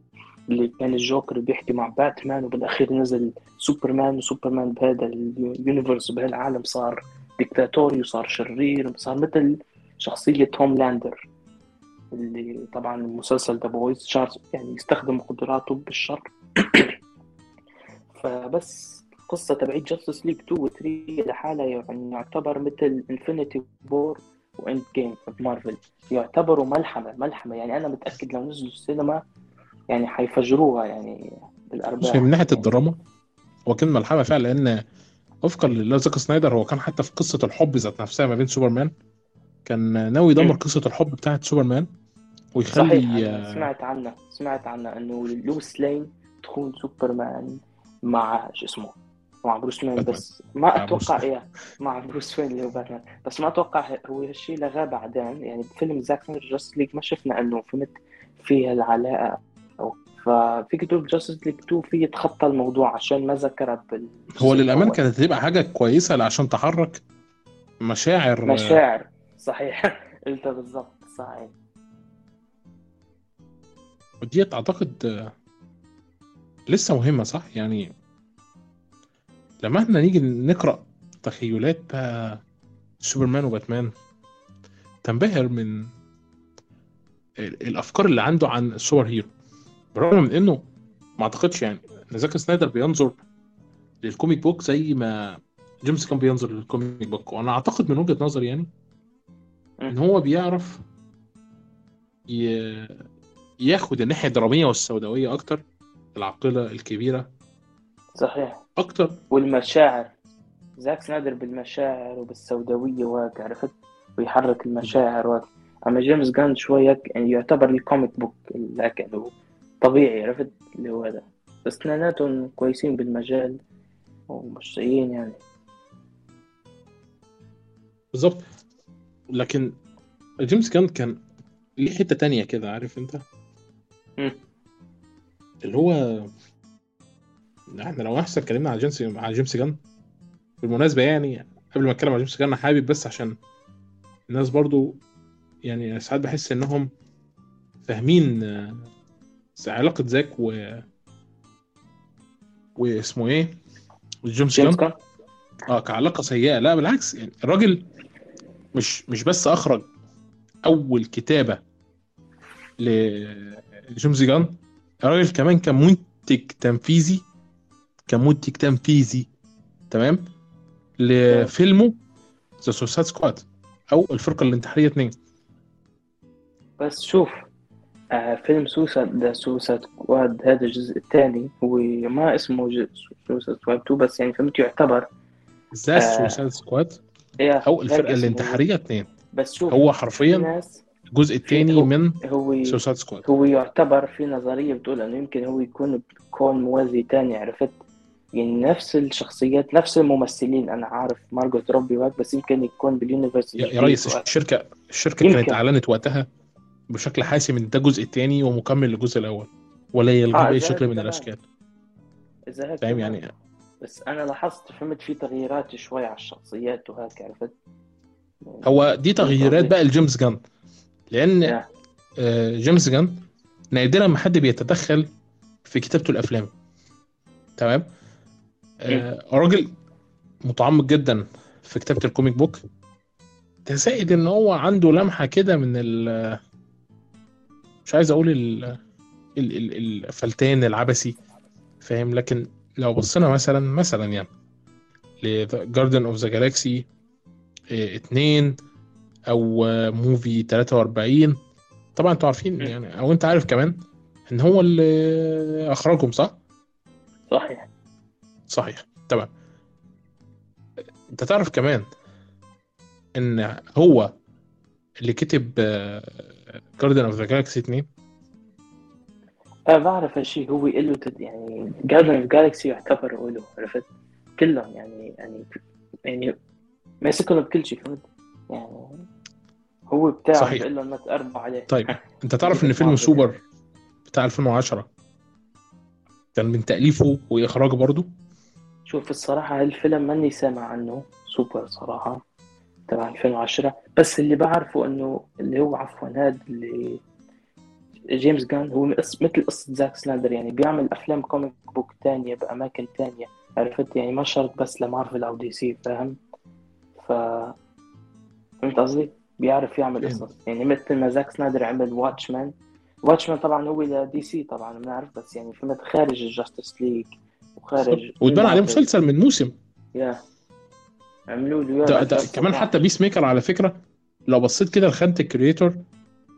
اللي كان الجوكر بيحكي مع باتمان وبالأخير نزل سوبرمان وسوبرمان بهذا ال universe بهالعالم صار ديكتاتوري وصار شرير صار مثل شخصية Homelander اللي طبعا المسلسل The Boys يعني يستخدم قدراته بالشر. فبس. القصة تبعت Justice League 2 و 3 لحالها يعني يعتبر مثل Infinity War و Endgame بمارفل يعتبروا ملحمة ملحمة. يعني أنا متأكد لو نزلوا السينما يعني حيفجروها يعني بص بالأرباح. هي من ناحية يعني الدراما؟ هو كان ملحمة فعلا لأن وفقا لزاك سنايدر هو كان حتى في قصة الحب ذات نفسها ما بين سوبرمان. كان ناوي يدمر. قصة الحب بتاعت سوبرمان صحيح ويخلي أنا سمعت عنها سمعت عنها إنه لويس لين تكون سوبرمان مع شو اسمه مع بروس وين. بس ما أتوقع إيه مع بروس وين اللي هو باتمان. بس ما أتوقع هو هالشيء لغاه بعدين. يعني بفيلم زاك سنايدر Justice League ما شفنا إنه فهمت فيها العلاقة. أو ففيك تقول Justice League 2 في يتخطى الموضوع عشان ما ذكرها بالجزء هو للأمانة كانت هتبقى حاجة كويسة عشان تحرك مشاعر. مشاعر. صحيح. قلت بالضبط. صحيح. وديت أعتقد آه، لسه مهمة صح؟ يعني لما إحنا نيجي نقرأ تخيلات بقى سوبرمان وباتمان تنبهر من ال- الأفكار اللي عنده عن ال superhero. بالرغم من إنه ما أعتقدش يعني إن زاك سنايدر بينظر لل comic book زي ما جيمس جان بينظر لل comic book وأنا أعتقد من وجهة نظري يعني إن هو بيعرف ي... ياخد الناحية الدرامية والسوداوية أكتر العاقلة الكبيرة. صحيح. أكتر. والمشاعر. زاك سنايدر بالمشاعر وبالسوداوية وهيك عرفت؟ ويحرك المشاعر وهيك. أما جيمس جان شوي هيك يعني يعتبر ال comic book هيك طبيعي عرفت؟ اللي هو هذا. بس اثنيناتهم كويسين بالمجال ومش سيئين يعني. بالظبط لكن جيمس جان كان ليه حتة تانية كده عارف أنت؟ مم. اللي هو إحنا لو احسن اتكلمنا على جيمس على جيمس جان بالمناسبة يعني قبل ما اتكلم على جيمس جان أنا حابب بس عشان الناس برضو يعني ساعات بحس إنهم فاهمين آه، علاقة زاك و واسمه إيه؟ جيمس جان. آه كعلاقة سيئة. لا بالعكس يعني الراجل مش مش بس أخرج أول كتابة لجيمس جان الراجل كمان كان منتج تنفيذي كان منتج تنفيذي تمام لفيلمه The Suicide Squad أو الفرقة الانتحارية 2 بس شوف آه فيلم Suicide The Suicide Squad هذا الجزء الثاني هو ما اسمه Suicide Squad 2 بس يعني فهمت يعتبر The آه. Suicide Squad إيه أو الفرقة اسمه. الانتحارية 2 بس شوف هو في حرفيا الجزء الثاني من هو Suicide Squad هو يعتبر في نظرية بتقول إنه يمكن هو يكون بكون موازي تاني عرفت يعني نفس الشخصيات نفس الممثلين أنا عارف مارجوت روبي وهيك بس يمكن يكون بال universe ياريس وهيك. الشركة الشركة يمكن. كانت أعلنت وقتها بشكل حاسم إن ده الجزء الثاني ومكمل للجزء الأول ولا يلغي آه، بأي شكل من. الأشكال فاهم. يعني بس أنا لاحظت فهمت في تغييرات شوي على الشخصيات وهيك عرفت هو دي تغييرات بقى لجيمس جان لأن. آه، جيمس جان نادرا ما حد بيتدخل في كتابته الأفلام تمام آه، راجل متعمق جدا في كتابة ال comic book ده زائد إن هو عنده لمحة كده من ال مش عايز أقول ال... ال... ال... الفلتان العبثي فاهم؟ لكن لو بصينا مثلا مثلا يعني ل Guardians of the Galaxy 2 أو Movie 43 طبعا أنتوا عارفين يعني أو أنت عارف كمان إن هو اللي أخرجهم صح؟ صحيح. صحيح تمام. انت تعرف كمان إن هو اللي كتب Guardians of the Galaxy 2 أنا بعرف هالشيء هو له تد... يعني Guardians of Galaxy يعتبر له عرفت؟ كلهم يعني يعني يعني ماسكهم بكل شيء فهمت؟ يعني هو بتاعه صحيح. بيقول لهم ما تقربوا عليه. طيب أنت تعرف إن فيلم سوبر بتاع 2010 كان من تأليفه وإخراجه برضه؟ شوف الصراحة هالفيلم ماني سامع عنه سوبر صراحة تبع 2010 بس اللي بعرفه إنه اللي هو عفوا هذا اللي جيمس جان هو مثل قصة زاك سنايدر يعني بيعمل أفلام comic book تانية بأماكن تانية عرفت يعني ما شرط بس لمارفل أو DC فاهم ف فهمت قصدي؟ بيعرف يعمل فهمت. قصص يعني مثل ما زاك سنايدر عمل Watchmen Watchmen طبعا هو ل DC طبعا بنعرف بس يعني فهمت خارج ال Justice League وخارج. واتبنى عليه. مسلسل من موسم. يا. عملوا له ده, ده كمان. حتى Peacemaker على فكرة لو بصيت كده لخانة ال creator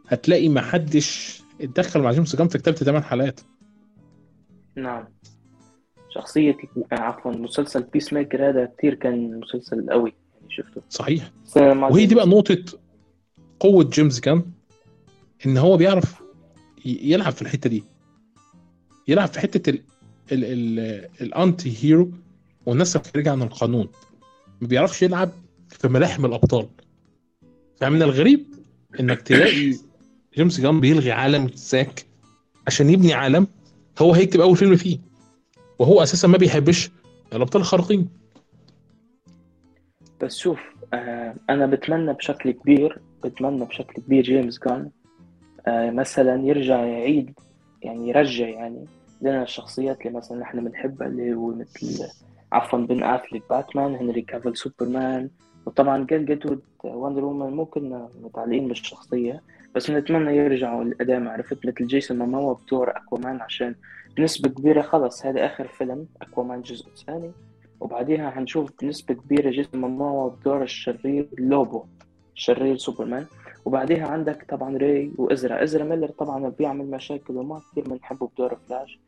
هتلاقي ما حدش اتدخل مع جيمس جان في كتابة 8 حلقات. نعم. شخصية عفوا مسلسل Peacemaker هذا كثير كان مسلسل قوي يعني شفته. صحيح. وهي دي بقى نقطة قوة جيمس جان إن هو بيعرف يلعب في الحتة دي. يلعب في حتة ال anti-hero والناس الخارجة عن القانون ما بيعرفش يلعب في ملاحم الأبطال. فمن الغريب إنك تلاقي جيمس جان بيلغي عالم زاك عشان يبني عالم هو هيكتب أول فيلم فيه. وهو أساسا ما بيحبش الأبطال الخارقين. بس شوف آه أنا بتمنى بشكل كبير بتمنى بشكل كبير جيمس جان آه مثلا يرجع يعيد يعني يرجع يعني لنا الشخصيات اللي مثلا نحن بنحبها اللي هو مثل عفوا بن أفليك باتمان هنري كافل سوبرمان. وطبعا جال جادوت Wonder Woman مو كنا متعلقين بالشخصية بس بنتمنى يرجعوا لقدام عرفت مثل جيسون ماموا بدور أكوامان عشان بنسبة كبيرة خلص هذا آخر فيلم أكوامان الجزء الثاني وبعديها حنشوف بنسبة كبيرة جيسون ماموا بدور الشرير لوبو شرير سوبرمان. وبعديها عندك طبعا ري وإزرا. إزرا ميلر طبعا بيعمل مشاكل وما كثير بنحبه بدور فلاش.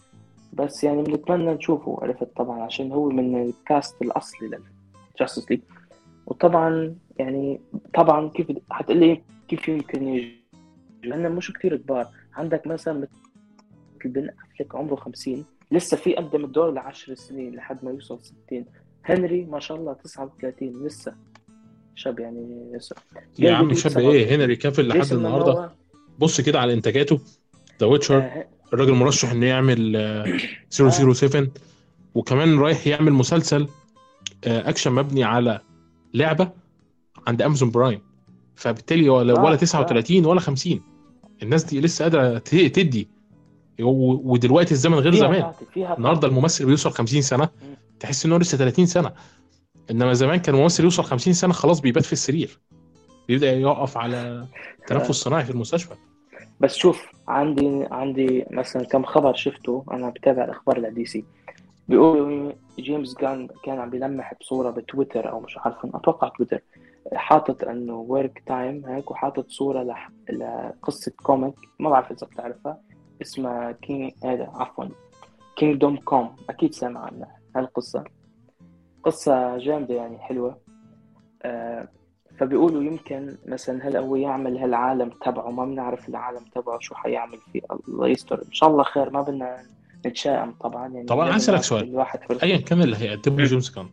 بس يعني بنتمنى نشوفه عرفت طبعا عشان هو من ال cast الأصلي لل Justice League وطبعا يعني طبعا كيف حتقلي كيف يمكن يجي. لأنه مش كثير كبار. عندك مثلا مثل بن أفلك عمره 50 لسه في قدم الدور لعشر سنين لحد ما يوصل 60 هنري ما شاء الله 39 لسه. شاب يعني لسه. يا عم شاب. إيه؟ هنري كافل لحد النهارده. ماموا، بص كده على انتاجاته. The Witcher آه، الراجل مرشح انه يعمل آه، 007 وكمان رايح يعمل مسلسل آه، أكشن مبني على لعبة عند Amazon Prime فبالتالي ولا صح، ولا صح. 39 ولا 50 الناس دي لسه قادرة تدي. ودلوقتي الزمن غير زمان. النهارده. الممثل بيوصل 50 سنة. تحس إن هو لسه 30 سنة. إنما زمان كان الممثل يوصل 50 سنة خلاص بيبات في السرير. بيبدأ يقف على تنفس صناعي في المستشفى. بس شوف عندي عندي مثلا كم خبر شفته أنا بتابع الأخبار لدي سي بيقولوا جيمس جان كان عم بيلمح بصورة بتويتر أو مش عارف أتوقع تويتر. حاطط إنه work time هيك وحاطط صورة لح... لقصة comic ما بعرف إذا بتعرفها اسمها King هذا عفوا Kingdom Come أكيد سامع عنها هالقصة. قصة جامدة يعني حلوة. آه فبيقولوا يمكن مثلا هلا هو يعمل هالعالم تبعه ما بنعرف العالم تبعه شو حيعمل فيه. الله يستر. إن شاء الله خير ما بدنا نتشائم طبعا يعني. طبعاً أسألك نعطي سؤال. الواحد. ايا كان اللي هيقدمه جيمس كان؟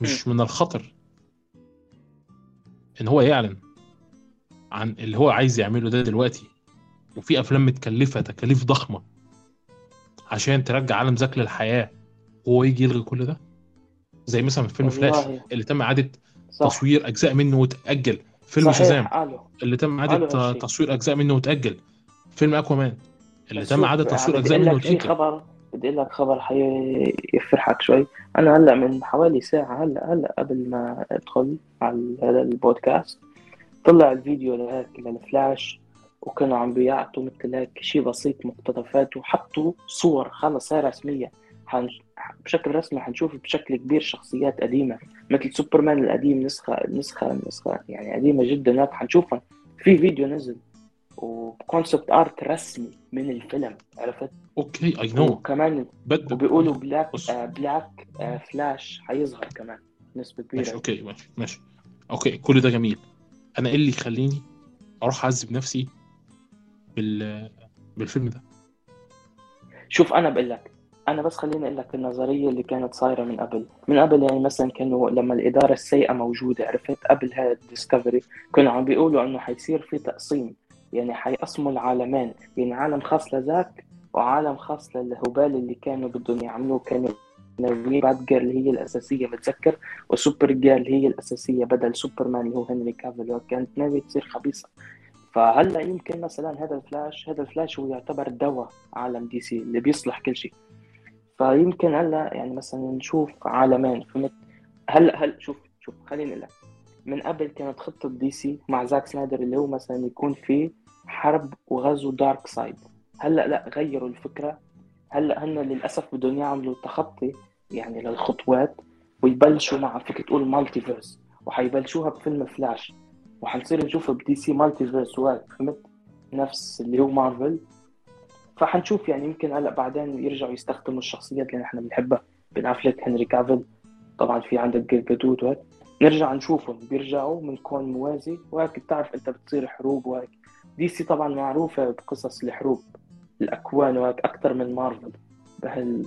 مش من الخطر إن هو يعلن عن اللي هو عايز يعمله ده دلوقتي. وفي أفلام متكلفة تكاليف ضخمة عشان ترجع عالم زاك للحياه وهو يجي يلغي كل ده؟ زي مثلا فيلم فلاش اللي تم إعادة تصوير أجزاء منه وتأجل. فيلم شازام اللي تم إعادة. تصوير أجزاء منه وتأجل. فيلم أكوامان اللي تم إعادة تصوير أجزاء منه في وتأجل. خبر بدي أقول لك خبر حيفرحك شوي. أنا هلأ من حوالي ساعة هلا هلأ قبل ما أدخل على هذا البودكاست طلع الفيديو لهيك للفلاش وكانوا عم بيعطوا مثل هيك شيء بسيط مقتطفات وحطوا صور خلص هي رسمية. بشكل رسمي حنشوف بشكل كبير شخصيات قديمة مثل سوبرمان القديم نسخة نسخة نسخة يعني قديمة جدا هيك حنشوفها في فيديو نزل و concept art رسمي من الفيلم عرفت؟ okay I know وكمان بد وبيقولوا black بص. آه black آه فلاش حيظهر كمان نسبة ماشي كبيرة okay ماشي ماشي. okay كل ده جميل. أنا إيه اللي يخليني أروح أعذب نفسي بال بالفيلم ده؟ شوف أنا بقول لك أنا بس خليني أقول لك النظرية اللي كانت صايرة من قبل. من قبل يعني مثلا كانوا لما الإدارة السيئة موجودة عرفت؟ قبل هذا ال Discovery كانوا عم بيقولوا إنه حيصير في تقسيم. يعني حيقسموا العالمين. يعني عالم خاص لذاك وعالم خاص للهبال اللي كانوا بدهم يعملوه. كانوا ناويين Batgirl هي الأساسية بتذكر و Supergirl هي الأساسية بدل سوبرمان اللي هو هنري كافيل. كانت ناوية تصير خبيثة. فهلأ يمكن مثلا هذا الفلاش هذا الفلاش هو يعتبر دواء عالم دي سي اللي بيصلح كل شيء. فيمكن هلا يعني مثلا نشوف عالمين. فهمت؟ هلا هل شوف شوف خليني أقول لك. من قبل كانت خطة دي سي مع زاك سنايدر اللي هو مثلا يكون في حرب وغزو دارك سايد. هلا لا غيروا الفكرة. هلا هن للأسف بدهم يعملوا تخطي يعني للخطوات ويبلشوا مع فيك تقول multiverse وحيبلشوها بفيلم فلاش. وحنصير نشوف بدي سي multiverse فهمت؟ نفس اللي هو مارفل. فحنشوف يعني يمكن هلا بعدين يرجعوا يستخدموا الشخصيات اللي نحن بنحبها. بن أفليك هنري كافيل طبعا في عندك جيل جادوت وهيك. نرجع نشوفهم بيرجعوا من كون موازي وهيك. بتعرف إنت بتصير حروب وهيك. دي سي طبعا معروفة بقصص الحروب الأكوان وهيك أكثر من مارفل بهال.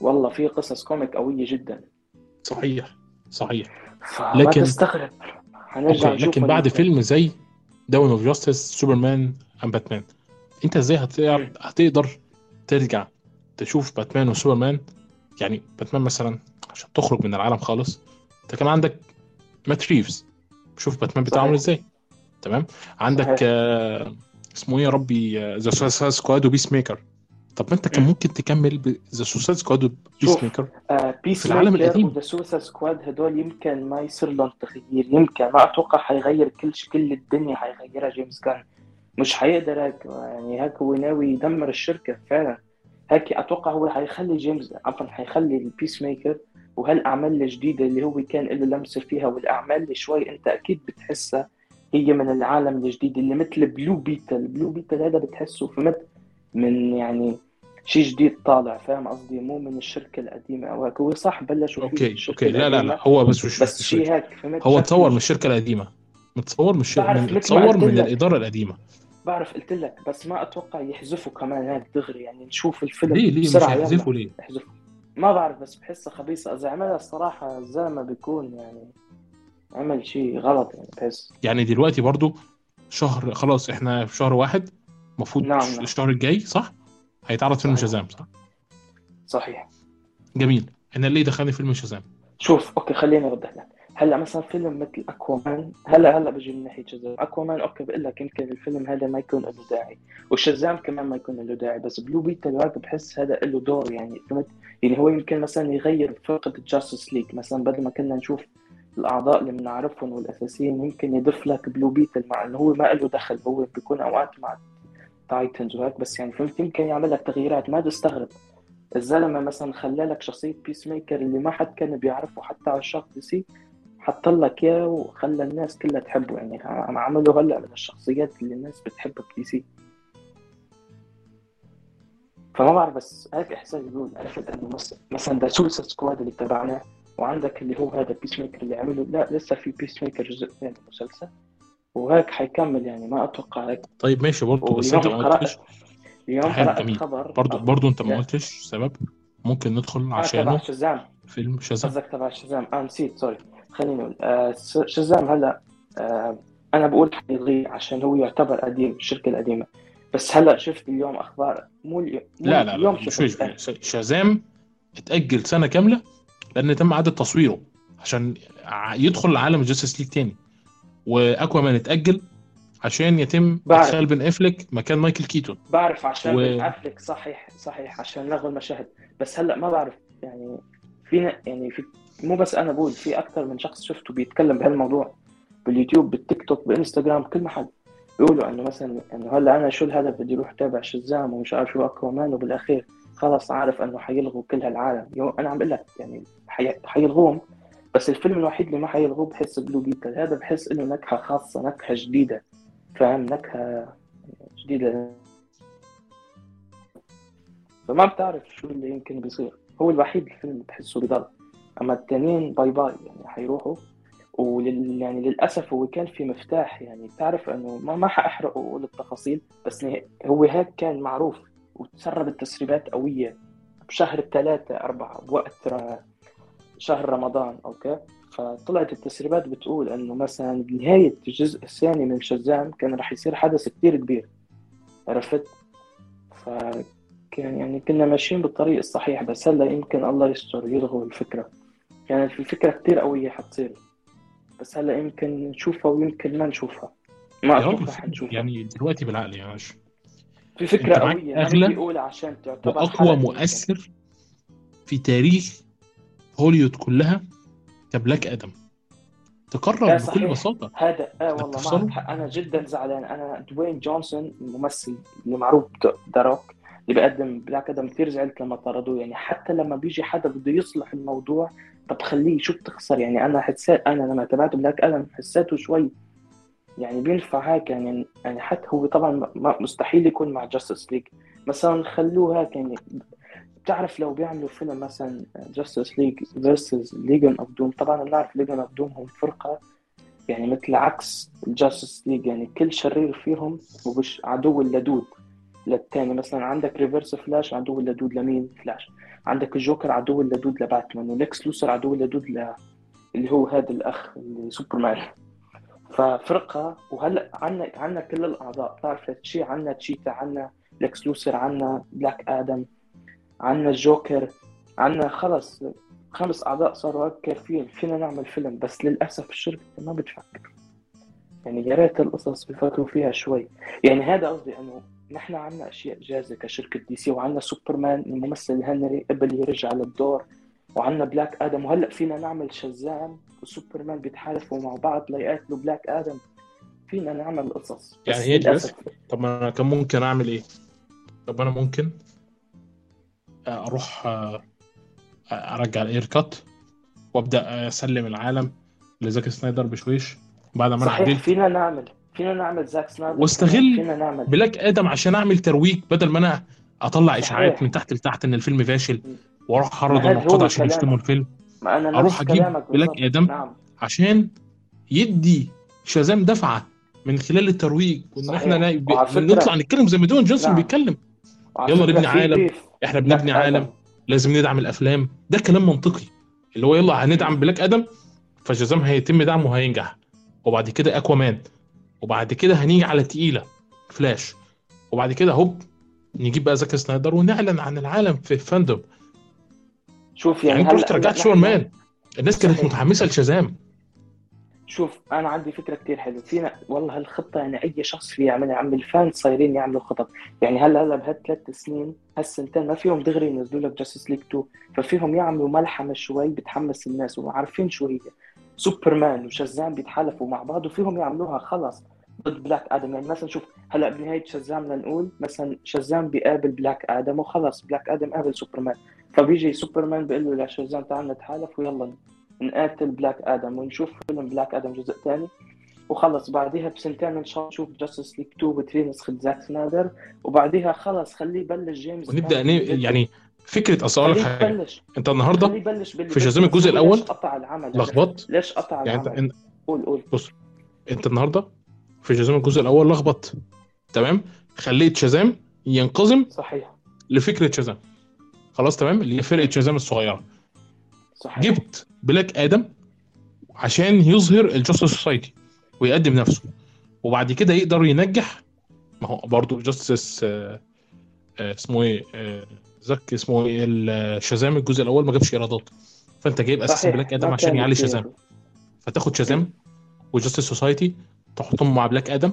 والله في قصص comic قوية جدا. صحيح صحيح. لكن- تستغرب. نشوف لكن بعد فيلم زي Dawn of Justice Superman and Batman انت إزاي هتقدر هتقدر ترجع تشوف باتمان وسوبرمان يعني باتمان مثلا عشان تخرج من العالم خالص انت كان عندك مات ريفز شوف باتمان بتاعه عامل. إزاي تمام عندك. آه اسمه إيه يا ربي The Suicide Squad و Peacemaker طب ما انت كان مم. ممكن تكمل The Suicide Squad و Peace. maker آه Peace في العالم القديم. و The Suicide Squad هدول يمكن ما يصير لهم تغيير يمكن ما أتوقع حيغير كل شيء كل الدنيا حيغيرها جيمس جان مش حيقدر هيك يعني هيك هو ناوي يدمر الشركة فعلا. هيك أتوقع هو حيخلي جيمس عفوا حيخلي ال Peacemaker وهالأعمال الجديدة اللي هو كان له لمسة فيها والأعمال اللي شوي أنت أكيد بتحسها هي من العالم الجديد اللي مثل Blue Beetle Blue Beetle هذا بتحسه فهمت من يعني شيء جديد طالع فاهم قصدي؟ مو من الشركة القديمة أو هيك. هو صح فيه okay okay لا لا لا. هو بس مش بس شيء هيك فهمت هو اتصور من الشركة القديمة. متصور من الشركة بعرف من. الإدارة القديمة. بعرف قلت لك بس ما أتوقع يحذفوا كمان هيك دغري يعني نشوف الفيلم ليه ليه مش بسرعة يلا هيحذفوا ليه؟ يحذفوا ما بعرف بس بحسها خبيثه اذا عملها الصراحه الزلمه بيكون يعني عمل شيء غلط يعني بحس يعني دلوقتي برضو شهر خلاص إحنا في شهر واحد المفروض نعم، نعم. الشهر الجاي صح؟ هيتعرض فيلم. شازام صح؟ صحيح جميل أنا ليه دخلني فيلم شازام؟ شوف أوكي خليني أوضح لك هلا مثلا فيلم مثل أكوامان هلا هلا بجي من ناحية شازام أكوامان OK بقول لك يمكن الفيلم هذا ما يكون له داعي. وشازام كمان ما يكون له داعي بس بلو بيتل هيك بحس هذا له دور يعني فهمت؟ يعني هو يمكن مثلا يغير فرقه الجاستس ليج مثلا بدل ما كنا نشوف الأعضاء اللي بنعرفهم والأساسيين يمكن يضيف لك بلو بيتل مع إنه هو ما له دخل هو بيكون أوقات مع تايتنز وهيك بس يعني فهمت؟ يمكن يعمل لك تغييرات. ما تستغرب. الزلمة مثلا خلى لك شخصية بيس ميكر اللي ما حد كان بيعرفه حتى عشاق دي سي حط لك اياه وخلى الناس كلها تحبه. يعني عم عمله هلا من الشخصيات اللي الناس بتحبها بدي سي فما بعرف بس هيك إحساس بيقول عرفت إنه مثلا The Suicide Squad اللي تبعنا وعندك اللي هو هذا بيس ميكر اللي عمله. لا لسه في بيس ميكر جزء ثاني مسلسل وهيك حيكمل يعني ما أتوقع هيك. طيب ماشي برضو بس أنت ما قلتش. اليوم قرأت. خبر برضو برضو أنت ما. قلتش سبب؟ ممكن ندخل آه عشانه. شازام فيلم شازام قصدك تبع شازام آه نسيت sorry خليني أقول آه شازام هلا آه أنا بقول حيتغير عشان هو يعتبر قديم الشركة القديمة. بس هلا شفت اليوم أخبار مو اليوم مو لا لا اليوم لا شفت مش شازام اتأجل سنة كاملة لأن تم إعادة تصويره عشان يدخل عالم الجاستس ليج تاني. وأكوامان اتأجل عشان يتم. إدخال بن أفلك مكان مايكل كيتون. بعرف عشان و- و... بتعفلك صحيح صحيح عشان لغوا المشاهد بس هلا ما بعرف يعني في يعني في مو بس أنا بقول في أكثر من شخص شفته بيتكلم بهالموضوع باليوتيوب بالتيك توك بالانستغرام كل محل. بيقولوا إنه مثلا إنه هلأ أنا شو الهدف بدي أروح تابع شزام ومش عارف شو أكوامان وبالأخير خلص عارف إنه حيلغوا كل هالعالم. أنا عم بقول لك يعني حي... حيلغوهم بس الفيلم الوحيد اللي ما حيلغوه بحس بلو بيتل هذا بحس إنه نكهة خاصة نكهة جديدة. فاهم؟ نكهة جديدة. فما بتعرف شو اللي يمكن بيصير. هو الوحيد الفيلم بحسه بضل. أما التانيين bye bye يعني حيروحوا. ولل يعني للأسف هو كان في مفتاح يعني بتعرف إنه ما ما حاحرق واقول التفاصيل بس هو هيك كان معروف وتسربت تسريبات قوية بشهر ثلاثة أربعة بوقت شهر رمضان OK؟ فطلعت التسريبات بتقول إنه مثلا بنهاية الجزء الثاني من شزام كان راح يصير حدث كتير كبير. عرفت؟ فكان يعني كنا ماشيين بالطريق الصحيح بس هلأ يمكن الله يستر يلغوا الفكرة. كانت يعني الفكرة كتير قوية حتصير. بس هلا يمكن نشوفها ويمكن ما نشوفها. ما أتوقع حنشوفها يعني دلوقتي بالعقل يا باشا في فكرة قوية أغلى بيقول عشان تعتبر وأقوى مؤثر في تاريخ هوليوود كلها كبلاك آدم. تقرر بكل بساطة. هذا آه والله معك حق. أنا جدا زعلان. أنا دوين جونسون الممثل اللي معروف ذا روك. اللي بيقدم بلاك آدم كثير زعلت لما طردوه. يعني حتى لما بيجي حدا بده يصلح الموضوع طب خليه شو بتخسر؟ يعني أنا حسيت أنا لما تابعت بلاك آدم حسيته شوي يعني بينفع هيك يعني يعني حتى هو طبعا مستحيل يكون مع جاستس ليج مثلا خلوه هيك يعني بتعرف لو بيعملوا فيلم مثلا جاستس ليج versus ليجن اوف دوم طبعا بنعرف ليجن اوف دوم هم فرقة يعني مثل عكس الجاستس ليج يعني كل شرير فيهم هو عدو اللدود للتاني. مثلا عندك ريفرس فلاش عدو اللدود لمين فلاش عندك الجوكر عدو اللدود لباتمان وليكس لوسر عدو اللدود ل اللي هو هذا الأخ اللي سوبرمان. ففرقة وهلا عندنا عندنا كل الأعضاء. بتعرف شيء عندنا تشيتا عندنا ليكس لوسر عندنا بلاك آدم عندنا الجوكر عندنا خلص. خمس أعضاء صاروا كافيين. فينا نعمل فيلم بس للأسف الشركة ما بتفكر يعني يا ريت القصص بيفكروا فيها شوي. يعني هذا قصدي إنه نحن عندنا أشياء جاهزة كشركة دي سي وعندنا سوبرمان الممثل هنري قبل يرجع للدور وعندنا بلاك آدم. وهلأ فينا نعمل شزام وسوبرمان بيتحالفوا مع بعض ليقاتلوا بلاك آدم. فينا نعمل قصص. يعني هي بس؟ طب أنا كان ممكن أعمل إيه؟ طب أنا ممكن أروح آه، أرجع الإير كات وأبدأ أسلم العالم لزاك سنايدر بشويش بعد ما أنا عدلت. فينا نعمل. فينا نعمل زاك سنايدر واستغل فينا نعمل بلاك آدم عشان أعمل ترويج بدل ما أنا أطلع إشاعات من تحت لتحت إن الفيلم فاشل وأروح أحرض النقاد عشان يشتموا الفيلم. ما أنا أروح أجيب بلاك آدم نعم. عشان يدي شازام دفعة من خلال الترويج وإن إحنا نطلع نتكلم زي ما دوين جونسون نعم. بيتكلم. يلا نبني عالم. إحنا بنبني عالم. لازم ندعم الأفلام. ده كلام منطقي. اللي هو يلا هندعم بلاك آدم فشازام هيتم دعمه وهينجح. وبعد كده أكوامان. وبعد كده هنيجي على تقيلة فلاش. وبعد كده هوب نجيب بقى زاك سنايدر ونعلن عن العالم في فاندوم. شوف يعني, يعني انت رحت رجعت شو مان الناس كانت متحمسة لشازام. شوف أنا عندي فكرة كثير حلوة. فينا والله هالخطه يعني أي شخص فيه يعملها عم الفان صايرين يعملوا خطط. يعني هلا هلا بهالثلاث سنين هالسنتين ما فيهم دغري ينزلوا لك جاستس ليج 2 ففيهم يعملوا ملحمة شوي بتحمس الناس وعارفين شو هي. سوبرمان وشزام بيتحالفوا مع بعض وفيهم يعملوها خلص ضد بلاك آدم. يعني مثلا شوف هلأ بنهاية شزام لنقول مثلا شزام بيقابل بلاك آدم وخلص بلاك آدم قابل سوبرمان. فبيجي سوبرمان بيقول له لشزام تعال نتحالف ويلا نقاتل بلاك آدم ونشوف فيلم بلاك آدم جزء ثاني وخلص بعديها بسنتين إن شاء الله نشوف جاستس ليج 2 بتري نسخه زاك سنايدر وبعديها خلص خليه يبلش جيمس ونبدأ يعني فكرة أصل أقول لك حاجة. أنت النهارده في شازام الجزء الأول؟ قطع العمل؟ لخبط. ليش قطع يعني العمل؟ انت قول قول. بص أنت النهارده في شازام الجزء الأول لخبط. تمام؟ خليت شازام ينقسم صحيح. لفكرة شازام. خلاص تمام؟ اللي هي فرقه شازام الصغيرة. صحيح. جبت بلاك آدم عشان يظهر ال Justice Society ويقدم نفسه. وبعد كده يقدر ينجح. ما هو برضه Justice آه آه اسمه إيه؟ آه زك اسمه إيه؟ شازام الجزء الأول ما جابش إيرادات. فأنت جايب أساسا بلاك آدم عشان يعلي شازام. فتاخد شازام و Justice Society تحطهم مع بلاك آدم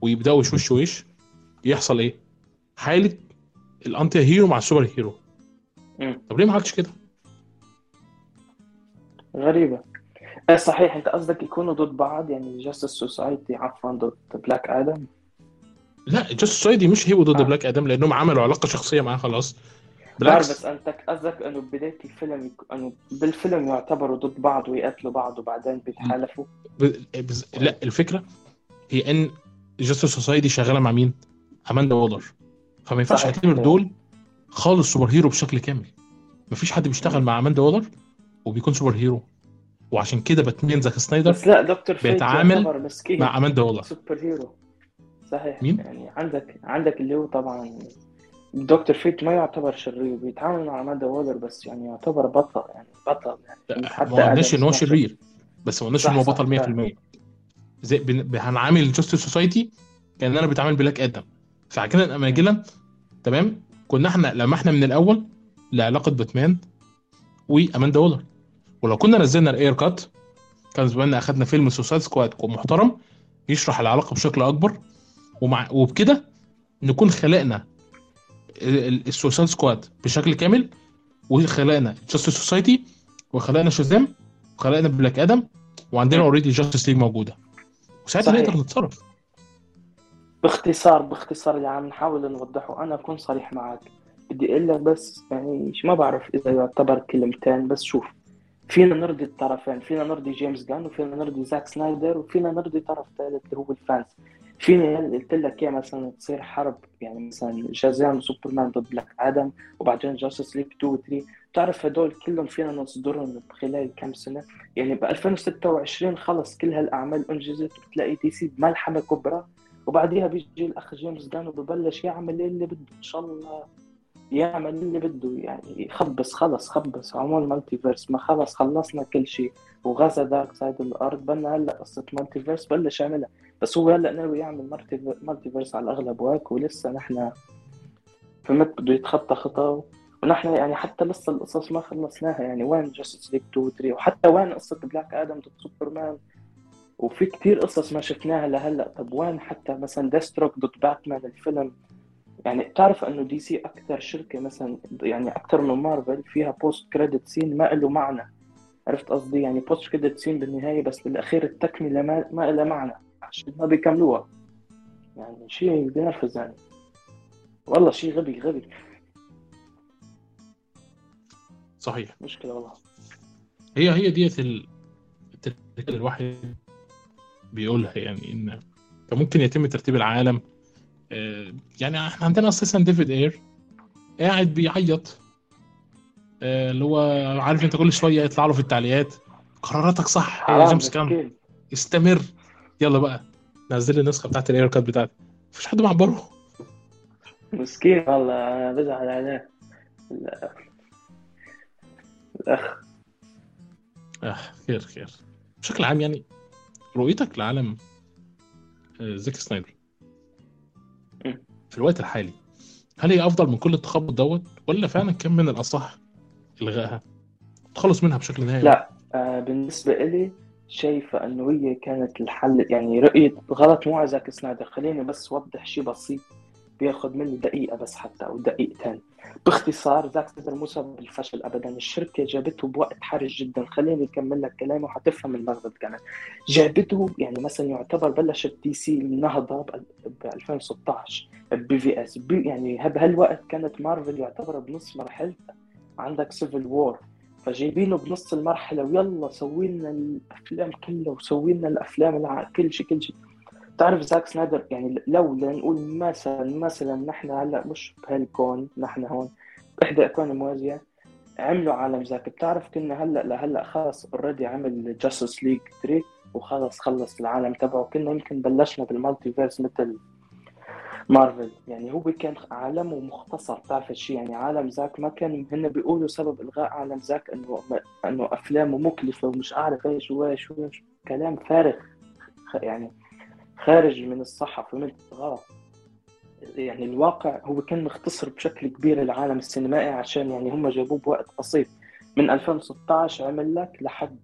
ويبدأوا وش وش يحصل إيه؟ حالة ال anti hero مع ال super hero. طب ليه ما عملتش كده؟ غريبة. إيه صحيح أنت قصدك يكونوا ضد بعض؟ يعني Justice Society عفوا ضد بلاك آدم لا Justice Society مش هيبقوا ضد آه. بلاك آدم لأنهم عملوا علاقة شخصية معاه خلاص. بالعكس بس انت قصدك إنه بداية الفيلم. إنه بالفيلم يعتبروا ضد بعض ويقتلوا بعض وبعدين بيتحالفوا ب... بز... لا الفكرة هي إن Justice Society شغالة مع مين؟ اماندا وولر فما ينفعش. اعتبر دول خالص super hero بشكل كامل مفيش حد بيشتغل مع اماندا وولر وبيكون super hero وعشان كده باتمان زاك سنايدر بس لا دكتور بيتعامل مع اماندا وولر سوبر هيرو صحيح مين؟ يعني عندك عندك اللي هو طبعا دكتور فيت ما يعتبر شرير بيتعامل مع اماندا وولر بس يعني يعتبر بطل يعني بطل يعني حتى ما قلناش إن هو سمعت- شرير بس ما قلناش إن هو بطل 100% زي بن... هنعامل Justice Society كأن أنا بتعامل بلاك آدم. فعشان كده لما جينا تمام؟ كنا إحنا لمحنا من الأول لعلاقة باتمان واماندا وولر. ولو كنا نزلنا ال Ayer Cut كان زماننا أخدنا فيلم Suicide Squad محترم يشرح العلاقة بشكل أكبر ومع وبكده نكون خلقنا ال Suicide Squad بشكل كامل وخلقنا Justice Society وخلقنا شازام وخلقنا بلاك آدم وعندنا already Justice League موجودة. وساعتها. نقدر نتصرف. باختصار باختصار اللي عم نحاول نوضحه. أنا أكون صريح معك بدي أقول لك بس يعني ما بعرف إذا يعتبر كلمتين بس شوف. فينا نرضي الطرفين. فينا نرضي جيمس جان وفينا نرضي زاك سنايدر وفينا نرضي طرف ثالث اللي هو ال fans. فينا قلت لك اياه مثلا تصير حرب يعني مثلا شازام وسوبرمان ضد بلاك آدم وبعدين Justice League 2 و 3 بتعرف هدول كلهم فينا نصدرهم خلال كم سنة؟ يعني ب 2026 خلص كل هالأعمال أنجزت وبتلاقي DC بملحمة كبرى. وبعديها بيجي الأخ جيمس جان وببلش يعمل اللي بده إن شاء الله. يعمل اللي بده يعني خبص خلص خبص. عمول multiverse ما خلص خلصنا كل شيء. وغزا دارك سايد الأرض بدنا هلأ قصة multiverse بلش يعملها. بس هو هلأ ناوي يعمل multiv- multiverse على الأغلب وهيك ولسه نحن فهمت بده يتخطى خطى ونحن يعني حتى لسه القصص ما خلصناها يعني وين Justice League 2 و 3 وحتى وين قصة بلاك آدم ضد سوبرمان وفي كتير قصص ما شفناها لهلأ. طب وين حتى مثلا ديثستروك ضد باتمان الفيلم؟ يعني بتعرف إنه DC أكثر شركة مثلا يعني أكثر من مارفل فيها post credit scene ما له معنى. عرفت قصدي؟ يعني post credit scene بالنهاية بس بالأخير التكملة ما, ما لها معنى. عشان ما بيكملوها. يعني شيء بينرفز يعني. والله شيء غبي غبي. صحيح. مشكلة والله. هي هي ديت ال- التركيبه الواحد بيقولها يعني إن كان ممكن يتم ترتيب العالم. آه، يعني إحنا عندنا أساسا ديفيد إير قاعد بيعيط. آه، اللي هو عارف أنت كل شوية يطلع له في التعليقات قراراتك صح يا جيمس كام استمر. يلا بقى نزل لي النسخة بتاعت ال Ayer Cut بتاعتي. مفيش حد معبره. مسكين والله أنا بزعل عليه. ال- الأخ. آه خير خير. بشكل عام يعني رؤيتك لعالم آه، زاك سنايدر. في الوقت الحالي هل هي أفضل من كل التخبط دوت ولا فعلا كان من الأصح إلغائها؟ تخلص منها بشكل نهائي. لا آه بالنسبة إلي شايفة إنه هي كانت الحل يعني رؤية غلط مو على زاك سنايدر خليني بس أوضح شيء بسيط بياخذ مني دقيقة بس حتى أو دقيقتين. باختصار زاك سنايدر مو سبب الفشل أبدا الشركة جابته بوقت حرج جدا خليني أكمل لك كلامي وحتفهم المغزى كمان جابته يعني مثلا يعتبر بلشت DC النهضة ب 2016 BvS يعني بهالوقت كانت مارفل يعتبر بنص مرحلتها. عندك Civil War فجايبينه بنص المرحلة ويلا سوي لنا الأفلام كلها وسوي لنا الافلام. كل شيء كل شيء. تعرف زاك سنايدر؟ يعني لو لنقول مثلا مثلا نحن هلأ مش بهالكون نحن هون بإحدى أكوان موازية عملوا عالم زاك. بتعرف كنا هلأ لهلأ خلص already عمل Justice League 3 وخلص خلص العالم تبعه. كنا يمكن بلشنا بال multiverse مثل مارفل. يعني هو كان عالمه مختصر بتعرف الشيء يعني عالم زاك ما كان هن بيقولوا سبب إلغاء عالم زاك إنه إنه أفلامه مكلفة ومش اعرف إيش وإيش وإيش. كلام فارغ يعني خارج من الصحة فهمت غلط يعني الواقع هو كان مختصر بشكل كبير العالم السينمائي عشان يعني هم جابوه بوقت بسيط من 2016 عمل لك لحد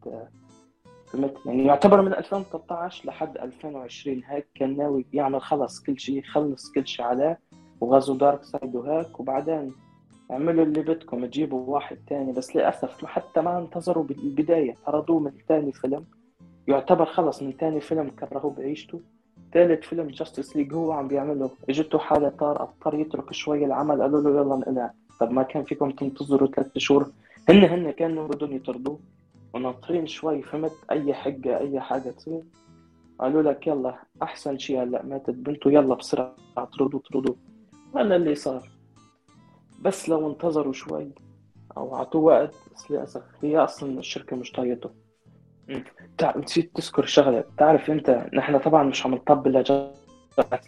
فهمت يعني يعتبر من 2013 لحد 2020 هيك كان ناوي يعمل خلص كل شيء يخلص كل شيء عليه وغزو دارك سايد وهيك وبعدين اعملوا اللي بدكم تجيبوا واحد تاني. بس للأسف حتى ما انتظروا بالبداية طردوه من تاني فيلم. يعتبر خلص من تاني فيلم كرهوه بعيشته. ثالث فيلم Justice League هو عم بيعمله. اجته حالة طار اضطر يترك شوي العمل قالوا له يلا انقلع. طب ما كان فيكم تنتظروا ثلاث شهور. هن هن كانوا بدهم يطردوه. وناطرين شوي فهمت؟ أي حجة أي حاجة تصير. قالوا لك يلا أحسن شيء هلأ ماتت بنته يلا بسرعة اطردوا اطردوا هذا اللي صار. بس لو انتظروا شوي أو اعطوه وقت بس للأسف هي أصلا الشركة مش طايته تع- نسيت تذكر شغلة. بتعرف أنت نحن طبعا مش عم نطبل لجاك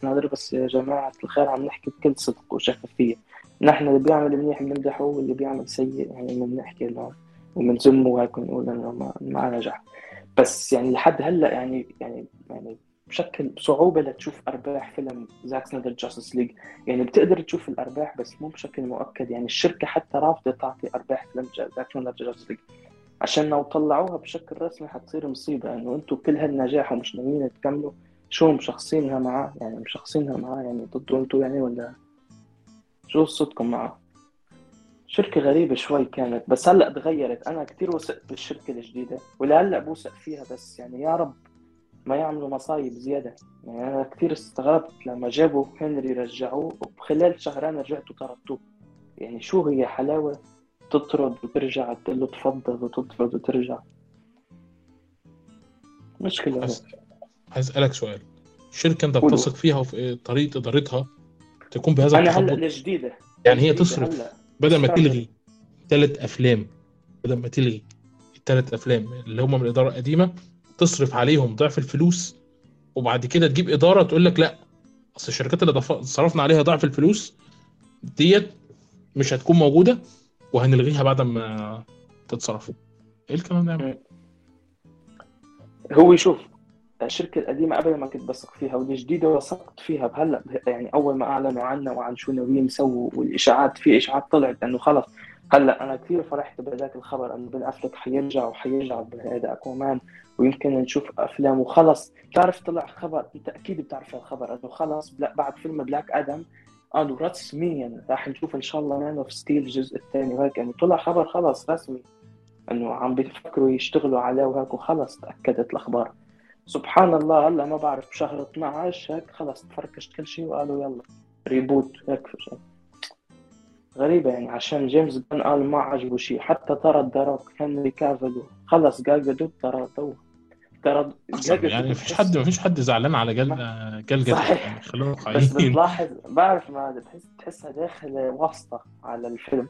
نادر بس يا جماعة الخير عم نحكي بكل صدق وشفافية. نحن اللي بيعمل منيح بنمدحه واللي بيعمل سيء يعني بنحكي انه وبنذمه وهيك ونقول إنه ما, نجح. بس يعني لحد هلأ يعني يعني يعني بشكل صعوبة لتشوف أرباح فيلم زاك سنايدر Justice League. يعني بتقدر تشوف الأرباح بس مو بشكل مؤكد. يعني الشركة حتى رافضة تعطي أرباح فيلم زاك سنايدر Justice League. عشان لو طلعوها بشكل رسمي حتصير مصيبة. إنه أنتم كل هالنجاح ومش ناويين تكملوا شو مشخصينها معاه؟ يعني مشخصينها معاه يعني ضده أنتم يعني ولا؟ شو قصتكم معاه؟ شركة غريبة شوي كانت بس هلأ تغيرت. أنا كتير وثقت بالشركة الجديدة ولهلا بوثق فيها بس يعني يا رب ما يعملوا مصايب زيادة. يعني أنا كتير استغربت لما جابوا هنري رجعوه وبخلال شهرين رجعتوا طردتوه. يعني شو هي حلاوة تطرد وترجع تقول له تفضل وتطرد وترجع؟ مشكلة عايز اسالك سؤال. أنت قولوا. بتثق فيها وفي طريقه ادارتها تكون بهذا هلأ التخبط الجديدة يعني هي تصرف؟ هلأ. بدل ما. تلغي ثلاث أفلام بدل ما تلغي الثلاث أفلام اللي هم من الإدارة القديمة تصرف عليهم ضعف الفلوس وبعد كده تجيب إدارة تقول لك لا أصل الشركات اللي صرفنا عليها ضعف الفلوس ديت مش هتكون موجودة وهنلغيها بعد ما تتصرف إيه الكلام ده؟ هو شوف الشركة القديمة قبل ما كنت بثق فيها والجديدة وثقت فيها بهلا يعني أول ما أعلنوا عنها وعن شو ناويين يسووا والإشاعات في إشاعات طلعت إنه خلص. هلأ أنا كثير فرحت بهذاك الخبر إنه بن أفلك حيرجع وحيرجع بهذا أكوامان ويمكن نشوف أفلام وخلص. بتعرف طلع خبر أنت أكيد بتعرف الخبر إنه خلص بعد فيلم بلاك آدم قالوا رسميا راح نشوف إن شاء الله Man of Steel الجزء الثاني وهيك يعني طلع خبر خلص رسمي إنه عم بيفكروا يشتغلوا عليه وهيك وخلص تأكدت الأخبار. سبحان الله هلا ما بعرف بشهر 12 هيك خلص تفركش كل شيء وقالوا يلا reboot هيك شيء. غريبة يعني عشان جيمس جان قال ما عجبه شيء حتى طرد ذا روك هنري كافل خلص جال جادوت طردوه جال يعني مفيش بحس- حد مفيش حد زعلان على جال جادوت صحيح. يعني خلينا بس بتلاحظ بعرف ما بتحس تحسها داخلة واسطة على الفيلم.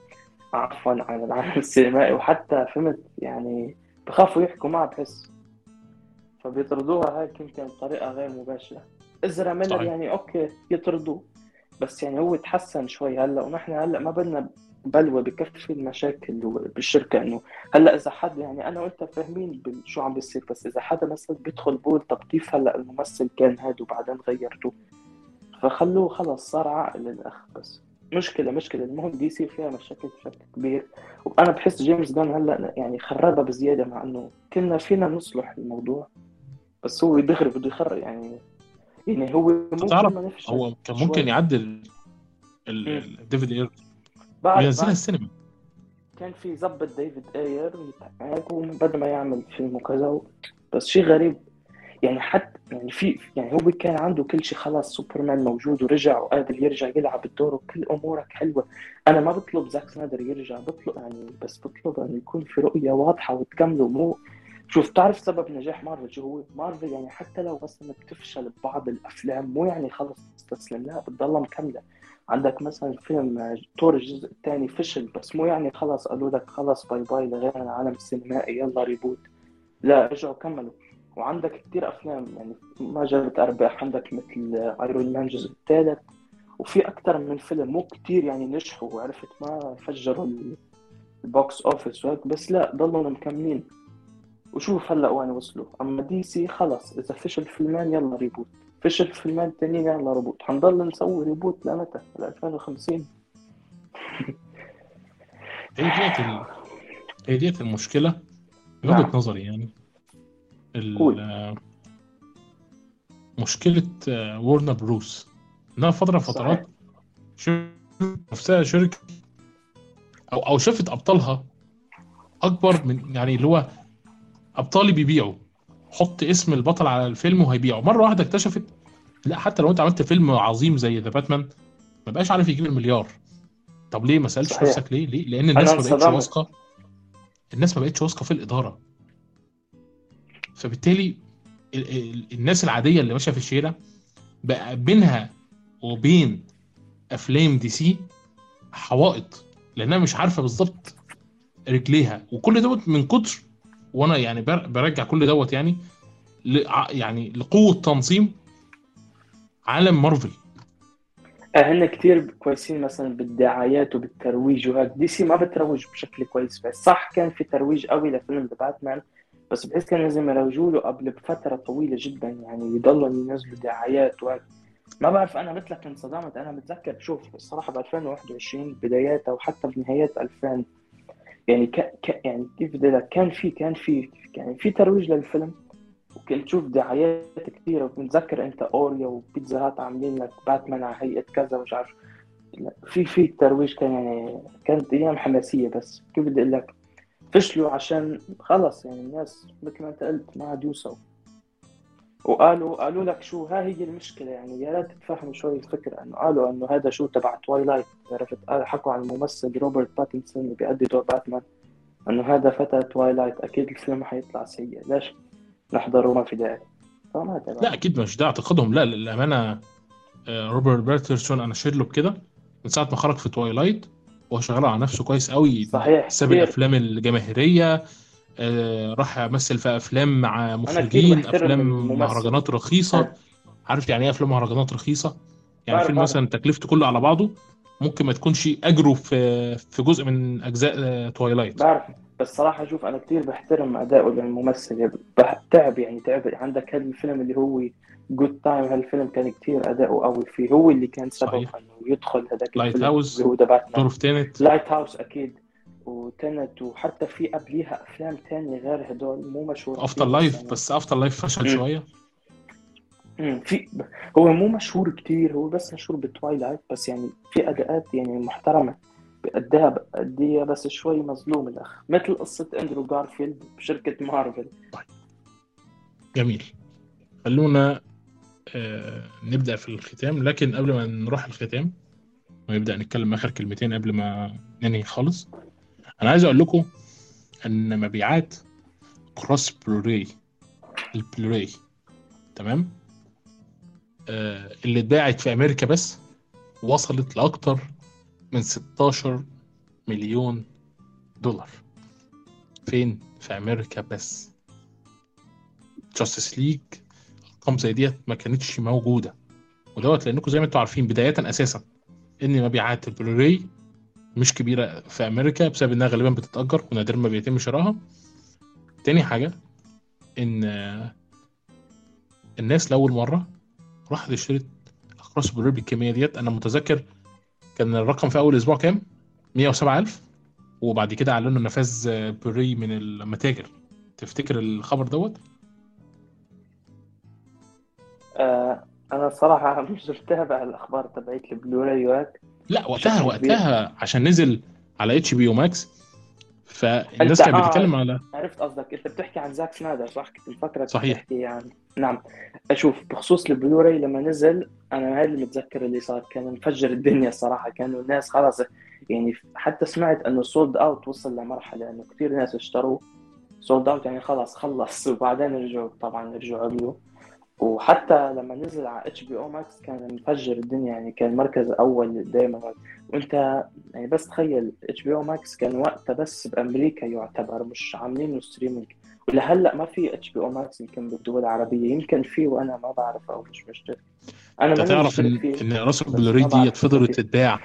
عفوا على العالم السينمائي وحتى فهمت يعني بخافوا يحكوا معه بحس. فبيطردوها هيك يمكن بطريقة غير مباشرة. إزرا ميلر. يعني أوكي يطردوه. بس يعني هو تحسن شوي هلأ ونحن هلأ ما بدنا بلوى بكفي المشاكل بالشركة إنه هلأ إذا حد يعني أنا وأنت فاهمين شو عم بيصير بس إذا حدا مثلا بيدخل بقول طب كيف هلأ الممثل كان هاد وبعدين غيرته. فخلوه خلص صار عقل الأخ بس. مشكلة مشكلة. المهم دي سي فيها مشاكل بشكل كبير. وأنا بحس جيمس جان هلأ يعني خربها بزيادة مع إنه كنا فينا نصلح الموضوع. بس هو دغري بده يخرب يعني يعني هو ممكن تعرف هو كان. ممكن يعدل مم. الديفيد اير وينزلها السينما كان في ظبط ديفيد اير بدل ما يعمل فيلم وكذا بس شيء غريب يعني حتى يعني في يعني هو كان عنده كل شيء خلاص سوبرمان موجود ورجع وقادر يرجع يلعب الدور وكل أمورك حلوة أنا ما بطلب زاك سنايدر يرجع بطلب يعني بس بطلب انه يكون في رؤية واضحة وتكملوا مو شوف تعرف سبب نجاح مارفل شو هو؟ مارفل يعني حتى لو مثلا بتفشل ببعض الأفلام مو يعني خلص تستسلم لا بتضلها مكملة. عندك مثلا فيلم ثور الجزء الثاني فشل بس مو يعني خلص قالوا لك خلص bye bye لغير العالم السينمائي يلا reboot لا رجعوا كملوا. وعندك كثير أفلام يعني ما جابت أرباح. عندك مثل ايرون مان الجزء الثالث. وفي أكثر من فيلم مو كثير يعني نجحوا وعرفت ما فجروا ال- ال box office وهيك بس لا ضلوا مكملين. وشوف هلا وين وصلوا. أما دي سي خلص إذا فشل فيلمان يلا reboot فشل فيلمان تانيين يلا reboot حنضل نسوي reboot لمتى؟ ل 2050 هي ديت ال... هي ديت المشكلة من نعم. وجهه نظري يعني. ال... قول. آه، مشكلة آه، ورنر بروس إنها فترة. فترات شفت نفسها شركة أو أو شافت أبطالها أكبر من يعني اللي هو أبطالي بيبيعوا. حط اسم البطل على الفيلم وهيبيعه مرة واحدة اكتشفت لا حتى لو أنت عملت فيلم عظيم زي ذا باتمان ما بقاش عارف يجيب المليار. طب ليه ما سألتش نفسك ليه؟ ليه؟ لأن الناس ما بقتش واثقة. الناس ما بقتش واثقة في الإدارة. فبالتالي ال- ال- الناس العادية اللي ماشية في الشارع بقى بينها وبين أفلام دي سي حوائط لأنها مش عارفة بالظبط رجليها. وكل دوت من كتر وأنا يعني بر- برجع كل دوت يعني يعني لقوة تنظيم عالم مارفل. هن كتير كويسين مثلا بالدعايات وبالترويج وهيك دي سي ما بتروج بشكل كويس بس. صح كان في ترويج قوي لفيلم The Batman بس بحس كان لازم يروجوا له قبل بفترة طويلة جدا يعني يضلوا ينزلوا دعايات وهيك ما بعرف أنا مثلك انصدمت. أنا بتذكر شوف الصراحة ب 2021 بداياتها وحتى بنهايات 2000 يعني ك... ك... يعني كيف بدي لك كان في كان في يعني في ترويج للفيلم وكنت تشوف دعايات كثيرة وبتذكر أنت أوريو وبيتزا هات عاملين لك باتمان على هيئة كذا مش عارف. في في ترويج كان يعني كانت أيام حماسية بس. كيف بدي أقول لك فشلوا عشان خلص يعني الناس مثل ما أنت قلت ما عاد يوصلوا. وقالوا قالوا لك شو ها هي المشكلة يعني يا ريت تفهموا شوي الفكرة. إنه قالوا إنه هذا شو تبع توايلايت عرفت؟ حكوا عن الممثل روبرت باتنسون اللي بيأدي دور باتمان. إنه هذا فتى توايلايت أكيد الفيلم حيطلع سيء. ليش؟ نحضره ما في داعي. فما تبع لا أكيد مش ده اعتقادهم لا للأمانة آه، روبرت باتنسون أنا شايل له بكده من ساعة ما خرج في توايلايت وهو شغال على نفسه كويس قوي. صحيح. ساب الأفلام الجماهيرية. راح مثل في أفلام مع أنا مخرجين أفلام مهرجانات رخيصة. عارف يعني إيه أفلام مهرجانات رخيصة؟ يعني فيلم مثلا تكلفته كله على بعضه ممكن ما تكونش أجره في في جزء من أجزاء آه، توايلايت بعرف. بس صراحة شوف أنا كثير بحترم أداؤه للممثل تعب يعني تعب. عندك هذا الفيلم اللي هو Good Time هالفيلم كان كثير أداؤه قوي فيه. هو اللي كان سبب إنه يدخل هذاك Lighthouse دور Tenet Light house أكيد. و Tenet وحتى في قبليها أفلام تانية غير هدول مو مشهورة After Life يعني بس After Life فشل. شوية. في هو مو مشهور كتير هو بس مشهور بتوايلايت بس يعني في أداءات يعني محترمة. بأديها بأديها بس شوي مظلوم الأخ. مثل قصة أندرو جارفيلد بشركة مارفل. طيب. جميل. خلونا آه، نبدأ في الختام. لكن قبل ما نروح الختام ونبدأ نتكلم آخر كلمتين قبل ما ننهي خالص. أنا عايز أقول لكم أن مبيعات أقراص Blu-ray ال Blu-ray تمام؟ آه، اللي اتباعت في أمريكا بس وصلت لأكتر من 16 مليون دولار. فين؟ في أمريكا بس. Justice League أرقام زي ديت ما كانتش موجودة. ودوت لأنكم زي ما أنتم عارفين بداية أساسا إن مبيعات البلوراي مش كبيرة في أمريكا بسبب إنها غالبا بتتأجر ونادرا ما بيتم شرائها تاني حاجة إن الناس لأول مرة راحت اشترت أقراص بلوراي بالكمية ديت. أنا متذكر كان الرقم في أول أسبوع كام؟ 107000 وبعد كده أعلنوا نفاذ بلوراي من المتاجر. تفتكر الخبر دوت؟ آه أنا الصراحه مش متابع الأخبار. تبعت البلوراي وهيك لا وقتها وقتها عشان نزل على HBO Max فالناس انت كانت آه بتتكلم على عرفت قصدك. أنت بتحكي عن زاك سنايدر صح؟ كنت مفكرك صحيح. بتحكي عن نعم. أشوف بخصوص البلوراي لما نزل أنا هذا اللي متذكر اللي صار. كان مفجر الدنيا الصراحة. كانوا الناس خلاص يعني حتى سمعت إنه sold out وصل لمرحلة إنه كثير ناس اشتروه sold out يعني خلاص خلص. وبعدين رجعوا طبعا رجعوا عملوا. وحتى لما نزل على HBO Max كان مفجر الدنيا يعني كان مركز أول دائما وأنت يعني بس تخيل HBO Max كان وقتها بس بأمريكا يعتبر مش عاملينه streaming ولهلأ ما في HBO Max يمكن بالدول العربيه يمكن في وأنا ما بعرف أو مش مشترك. أنا ماني تعرف إن إن راس بس البلوراي ما ديت بعرف إذا فضلت تتباع.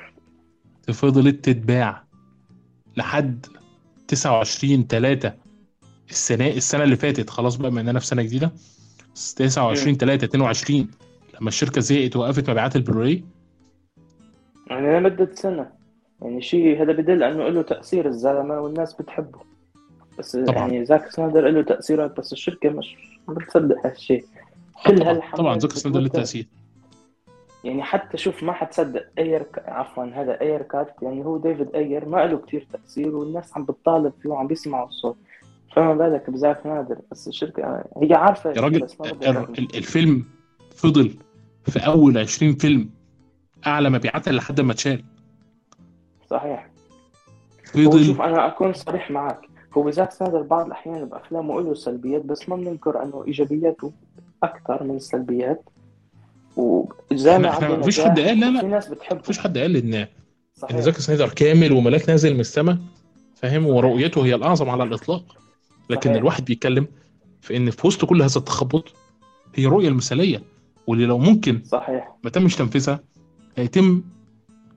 فضلت تتباع لحد 29 3 السنة السنة اللي فاتت. خلاص بقى بما إننا في سنة جديدة. 29 امم 3 22 لما الشركة زهقت وقفت مبيعات البلوراي يعني لمدة سنة. يعني شيء هذا بدل أنه له تأثير الزلمة والناس بتحبه. بس طبعا. يعني زاك سنايدر له تأثيرات بس الشركة مش ما بتصدق هالشيء. كل طبعا طبعا ده ليه بتويتر تأثير. يعني حتى شوف ما حتصدق أير عفوا هذا Ayer Cut. يعني هو ديفيد أير ما له كتير تأثير والناس عم بتطالب فيه وعم بيسمعوا الصوت. فما بالك بزاك سنايدر بس الشركة هي عارفة يا راجل الفيلم فضل في أول 20 فيلم أعلى مبيعات لحد ما اتشال صحيح. فضل. شوف أنا أكون صريح معك. هو زاك سنايدر بعض الأحيان بأفلامه له سلبيات بس ما بننكر أنه إيجابياته أكثر من السلبيات. وزي ما إحنا مفيش حد قال لا في لا ناس بتحبه. مفيش حد قال ان إن صحيح. زاك سنايدر كامل وملاك نازل من السماء فاهم؟ ورؤيته هي الأعظم على الإطلاق. لكن صحيح. الواحد بيتكلم في إن في وسط كل هذا التخبط هي الرؤيه المثالية واللي لو ممكن صحيح ما تمش تنفيذها هيتم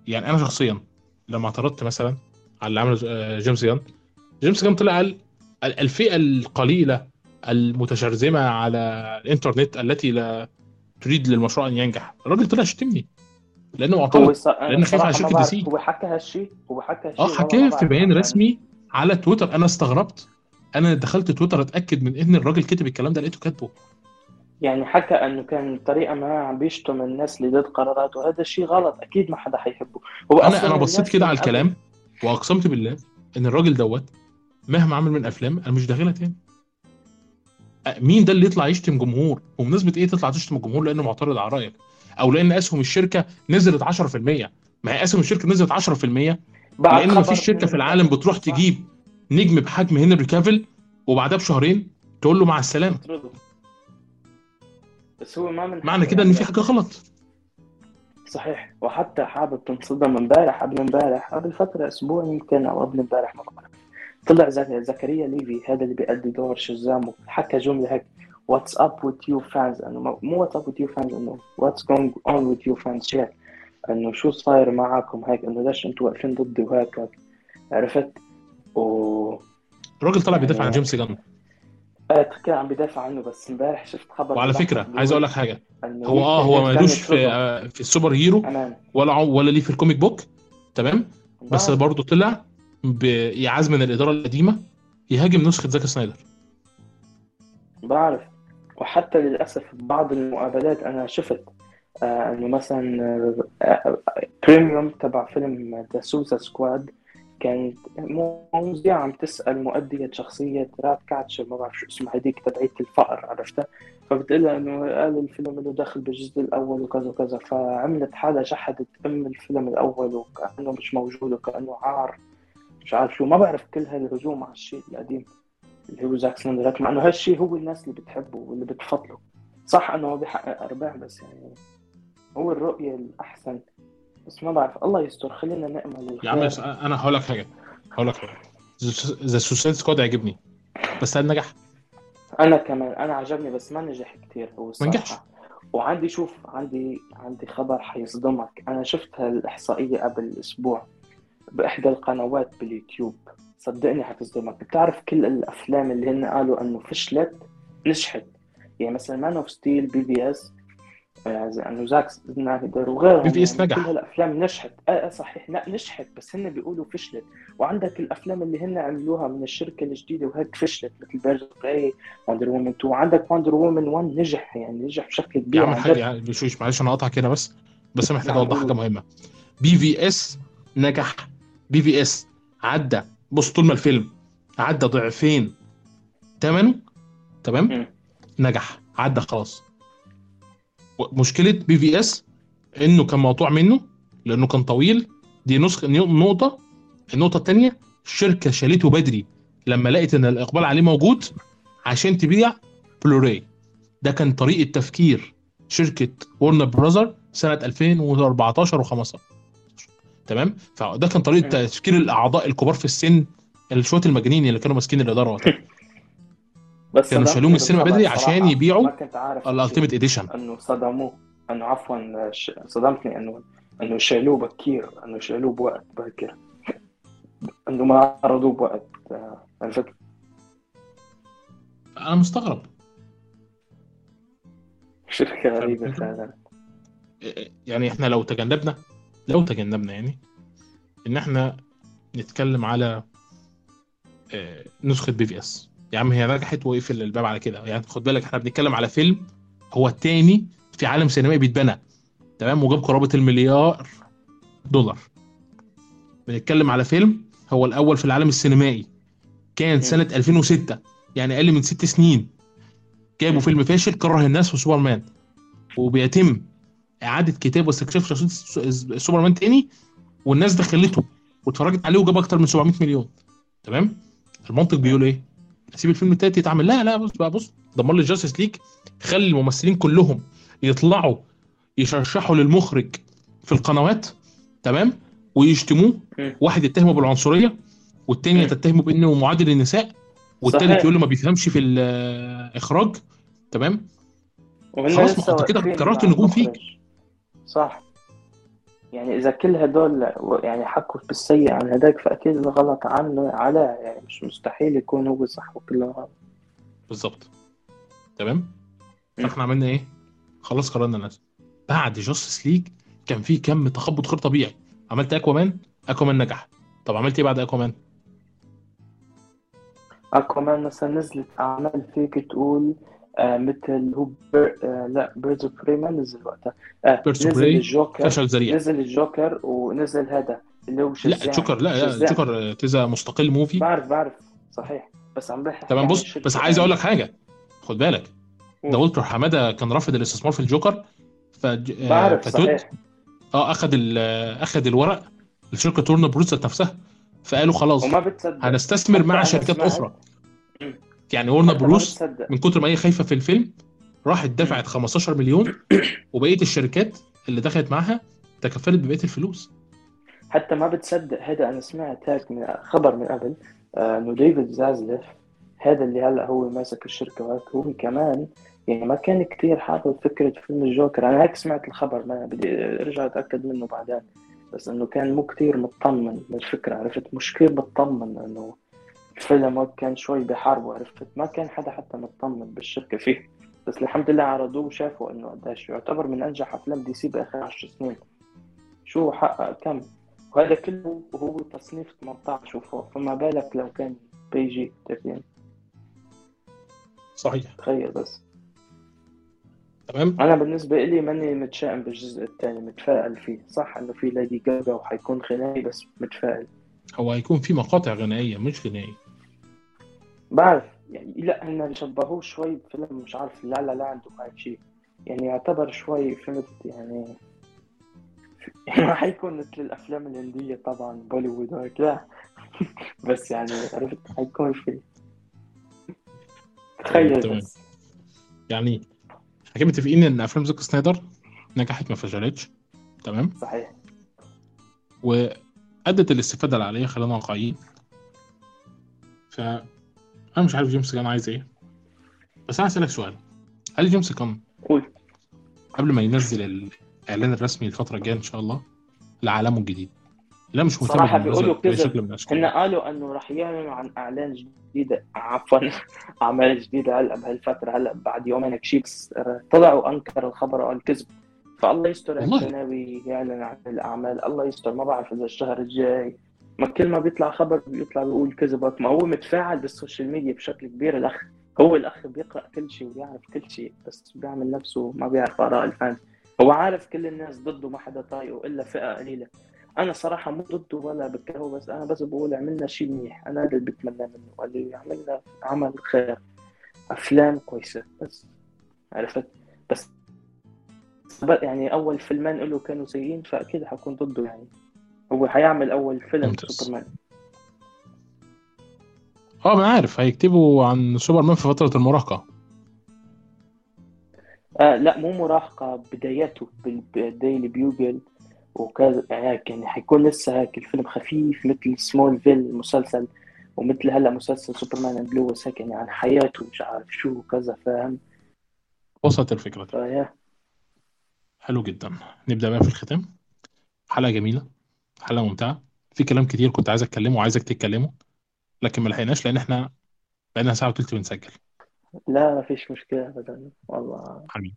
يعني أنا شخصيا لما اعترضت مثلا على اللي عمله آه، جيمس جان جيمس جان طلع قال ال- الفئة القليلة المتشرذمة على الإنترنت التي لا تريد للمشروع أن ينجح الراجل طلع شتمني لأنه معترض ص... أنا لأن خايف على شركة بعرف DC. هو حكى هالشيء هو حكى هالشيء آه حكاه في بيان. رسمي على تويتر أنا استغربت أنا دخلت تويتر أتأكد من إن الراجل كتب الكلام ده لقيته كاتبه. يعني حكى إنه كان بطريقه ما عم بيشتم الناس اللي ضد قراراته وهذا الشيء غلط أكيد ما حدا حيحبه. هو أنا أنا بصيت كده على الكلام وأقسمت بالله إن الراجل دوت مهما عمل من أفلام أنا مش داخلها تاني. مين ده اللي يطلع يشتم جمهور؟ وبمناسبه إيه تطلع تشتم الجمهور؟ لأنه معترض على رأيك. أو لأن أسهم الشركة نزلت 10% ما هي أسهم الشركة نزلت 10% بعد لأن مفيش شركة في العالم بتروح. تجيب. نجم بحجم هنري كافيل وبعدها بشهرين تقول له مع السلامة. بس هو ما من معنى كده إن في حاجة غلط. صحيح. وحتى حابب تنصدم امبارح قبل امبارح قبل فترة أسبوع يمكن أو قبل امبارح ما بعرف طلع زك- زكريا ليفي هذا اللي بيأدي دور شزام حكى جملة هيك what's up with you fans إنه مو- what's up with you fans إنه what's going on with you fans شير إنه شو صاير معاكم؟ هيك. إنه ليش أنتم واقفين ضدي؟ وهيك. هيك. عرفت؟ و الراجل طلع بيدافع عن يعني- جيمس جان. آه، كان عم بدافع عنه بس امبارح شفت خبر وعلى فكرة عايز أقول لك حاجة. هو آه هو مالوش في. آه، في ال superhero ولا ولا ليه في ال comic book تمام؟ بس. برضه طلع بإعاز من الإدارة القديمة يهاجم نسخة زاك سنايدر. بعرف. وحتى للأسف بعض المقابلات أنا شفت آه إنه مثلا premiere تبع فيلم The Suicide Squad كانت مذيعة عم تسأل مؤدية شخصية Ratcatcher ما بعرف شو اسمها هذيك تبعية الفار عرفتها؟ فبتقول لها إنه قال الفيلم له دخل بالجزء الأول وكذا وكذا فعملت حالها شحدت أم الفيلم الأول وكأنه مش موجود وكأنه عار مش عارف شو ما بعرف كل هالهجوم على الشيء القديم اللي هو زاك سنايدر مع إنه هالشيء هو الناس اللي بتحبه واللي بتفضله. صح إنه هو بيحقق أرباح بس يعني هو الرؤية الأحسن. بس ما بعرف. الله يستر خلينا نأمل يا عم أنا هقول لك حاجة هقول لك حاجة. The Suicide Squad عجبني بس هل نجح؟ أنا كمان أنا عجبني بس ما نجح كتير هو ما نجحش. وعندي شوف عندي عندي خبر حيصدمك. أنا شفت هالإحصائية قبل أسبوع بإحدى القنوات باليوتيوب. صدقني حتصدمك. بتعرف كل الأفلام اللي هن قالوا إنه فشلت نجحت. يعني مثلا Man of Steel BvS أنه زاك سنايدر وغيرهم BVS يعني نجح. كل هالافلام نجحت. آه آه، صحيح لا نجحت بس هن بيقولوا فشلت. وعندك الأفلام اللي هن عملوها من الشركة الجديدة وهيك فشلت مثل Birds of Prey Wonder Woman 2 وعندك Wonder Woman 1 نجح يعني نجح بشكل يا كبير عم عن حاجة جد. يعني معلش أنا أقطع كده بس. بس أنا محتاج نعم، أوضح قول. حاجة مهمة. BvS نجح. BvS عدى. بص طول ما الفيلم عدى ضعفين ثمنه تمام. نجح. عدى خلاص. مشكلة BvS إنه كان مقطوع منه لأنه كان طويل. دي نسخه نقطة. النقطة الثانية الشركة شالته بدري لما لقت إن الإقبال عليه موجود عشان تبيع بلوراي. ده كان طريقة تفكير شركة Warner Brothers سنة 2014 و15 تمام؟ فده كان طريقة. تفكير الأعضاء الكبار في السن شوية المجانين اللي كانوا ماسكين الإدارة وقتها. بس كانوا شالوه من السينما بدري. عشان يبيعوا ما كنت عارف هالشيء. ال Ultimate Edition إنه صدموه إنه عفوا صدمتني إنه إنه شالوه بكير إنه شالوه بوقت باكر إنه ما عرضوه بوقت آه، عرفت أنا مستغرب شركة غريبة فهمت؟ فعلا يعني إحنا لو تجنبنا لو تجنبنا يعني إن إحنا نتكلم على آه، نسخة بي في اس يا عم هي نجحت وقفل الباب على كده. يعني خد بالك إحنا بنتكلم على فيلم هو التاني في عالم سينمائي بيتبنى. تمام؟ وجاب قرابة المليار دولار. بنتكلم على فيلم هو الأول في العالم السينمائي. كان سنة 2006 يعني أقل من ست سنين. جابوا فيلم فاشل كره الناس في سوبرمان. وبيتم إعادة كتابة واستكشاف شخصية سوبرمان تاني والناس دخلته واتفرجت عليه وجاب أكتر من 700 مليون. تمام؟ المنطق بيقول إيه؟ اسيب الفيلم التالت يتعمل لا لا بص بقى بص دمر لي Justice League خلي الممثلين كلهم يطلعوا يشرشحوا للمخرج في القنوات تمام ويشتموه. واحد يتهمه بالعنصرية والتانية مم. تتهمه بأنه معادي للنساء والتالت. يقول له ما بيفهمش في الاخراج تمام خلاص، ما انت كده كررت النجوم فيك. صح يعني إذا كل هدول يعني حكوا بالسيء عن هداك فأكيد الغلط عنه على يعني مش مستحيل يكون هو صح وكله غلط بالظبط تمام. فاحنا عملنا إيه؟ خلاص قررنا الناس بعد Justice League كان في كم تخبط غير طبيعي. عملت اكوامان اكوامان نجح. طب عملت إيه بعد اكوامان اكوامان مثلا نزلت أعمال فيك تقول آه مثل هو بر... آه لا Birds of Prey ما نزل وقتها. آه نزل الجوكر فشل ذريع. نزل الجوكر ونزل هذا اللي هو لا شزام جوكر لا لا شزام. جوكر تزا مستقل موفي. بعرف بعرف صحيح. بس عم بحكي تمام عن بص بس عايز أقول لك حاجة. خد بالك ده. والتر حمادة كان رافض الاستثمار في الجوكر ف بعرف فتوت صحيح. آه أخذ ال- أخذ الورق لشركه تورنر بروس نفسها فقالوا خلاص هنستثمر مع شركات أخرى. يعني ما بروس من كتر ما هي خايفة في الفيلم راحت دفعت 15 مليون وبقية الشركات اللي دخلت معاها تكفلت ببقية الفلوس. حتى ما بتصدق هذا أنا سمعت هيك من خبر من قبل آه، إنه ديفيد زازلف هذا اللي هلأ هو ماسك الشركة وهيك هو كمان يعني ما كان كتير حابب فكرة فيلم الجوكر. أنا هيك سمعت الخبر ما بدي أرجع أتأكد منه بعدين بس إنه كان مو كتير مطمن للفكره عرفت؟ مش كتير مطمن إنه الفيلم هيك كان شوي بحاربه عرفت؟ ما كان حدا حتى مطمن بالشركة فيه. بس الحمد لله عرضوه وشافوا إنه قديش يعتبر من أنجح أفلام دي سي بآخر 10 سنين. شو حقق كم؟ وهذا كله وهو تصنيف 18 وفوق. فما بالك لو كان بيجي 30 صحيح. تخيل بس. تمام؟ أنا بالنسبة لي ماني متشائم بالجزء الثاني متفائل فيه. صح إنه في ليدي جاجا وحيكون غنائي بس متفائل. هو هيكون في مقاطع غنائية مش غنائيه بعرف يعني لا هن شبهوه شوي بفيلم مش عارف لا لا لا عنده هاي شيء. يعني يعتبر شوي فهمت يعني ما حيكون مثل الأفلام الهندية طبعا بوليوود وهيك لا. بس يعني عرفت حيكون في تخيل تمام. بس. يعني إحنا متفقين إن أفلام زاك سنايدر نجحت ما فشلتش؟ تمام؟ صحيح. وأدت الاستفادة اللي عليها خلينا واقعيين. ف أنا مش عارف جيمس كان عايز إيه. بس أنا هسألك سؤال. هل جيمس كان قول. قبل ما ينزل الإعلان الرسمي الفترة الجاية إن شاء الله لعالمه الجديد لا مش مهتم بالمناسبة بيقولوا كذب. هن قالوا إنه رح يعلنوا عن إعلان جديده عفوا أعمال جديدة هلأ بهالفترة هلأ بعد يومين هيك شيء بس طلعوا انكر الخبر وقال كذب. فالله يستر ناوي يعلن عن الأعمال الله يستر. ما بعرف إذا الشهر الجاي ما كل ما بيطلع خبر بيطلع بيقول كذب ما هو متفاعل بال social media بشكل كبير. الاخ هو الأخ بيقرأ كل شيء ويعرف كل شيء بس بيعمل نفسه ما بيعرف آراء ال fans هو عارف كل الناس ضده ما حدا طايقه إلا فئة قليلة. أنا صراحة مو ضده ولا بكرهه بس أنا بس بقول عملنا شيء منيح. أنا هذا اللي بتمناه منه قال لي عملنا عمل خير. أفلام كويسة بس. عرفت؟ بس. يعني أول فيلمين له كانوا سيئين فأكيد حكون ضده يعني. هو حيعمل أول فيلم ممتاز. سوبرمان. آه ما عارف. هيكتبوا عن سوبرمان في فترة المراهقة. آه لا مو مراهقة بداياته بال Daily Bugle وكذا. هيك يعني حيكون لسه هيك الفيلم خفيف مثل Smallville المسلسل ومثل هلأ مسلسل Superman and Lois هيك يعني عن حياته مش عارف شو وكذا فاهم؟ وصلت الفكرة. دي فيا حلو جدا. نبدأ بقى في الختام. حلقة جميلة. حلقة ممتعة. في كلام كتير كنت عايز اتكلمه وعايزك تتكلمه لكن ما لحقناش لأن إحنا بقينا ساعة وتلت بنسجل. لا ما فيش مشكلة أبدا. والله حبيبي.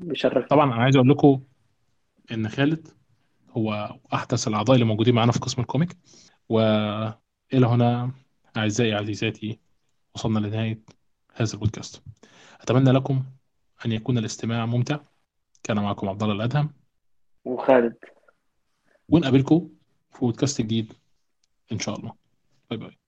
بشرف طبعا أنا عايز أقول لكم إن خالد هو أحدث الأعضاء اللي موجودين معانا في قسم الكوميك. وإلى هنا أعزائي عزيزاتي وصلنا لنهاية هذا البودكاست. أتمنى لكم أن يكون الاستماع ممتع. كان معكم عبد الله الأدهم. وخالد. ونقابلكم في بودكاست جديد إن شاء الله. باي باي.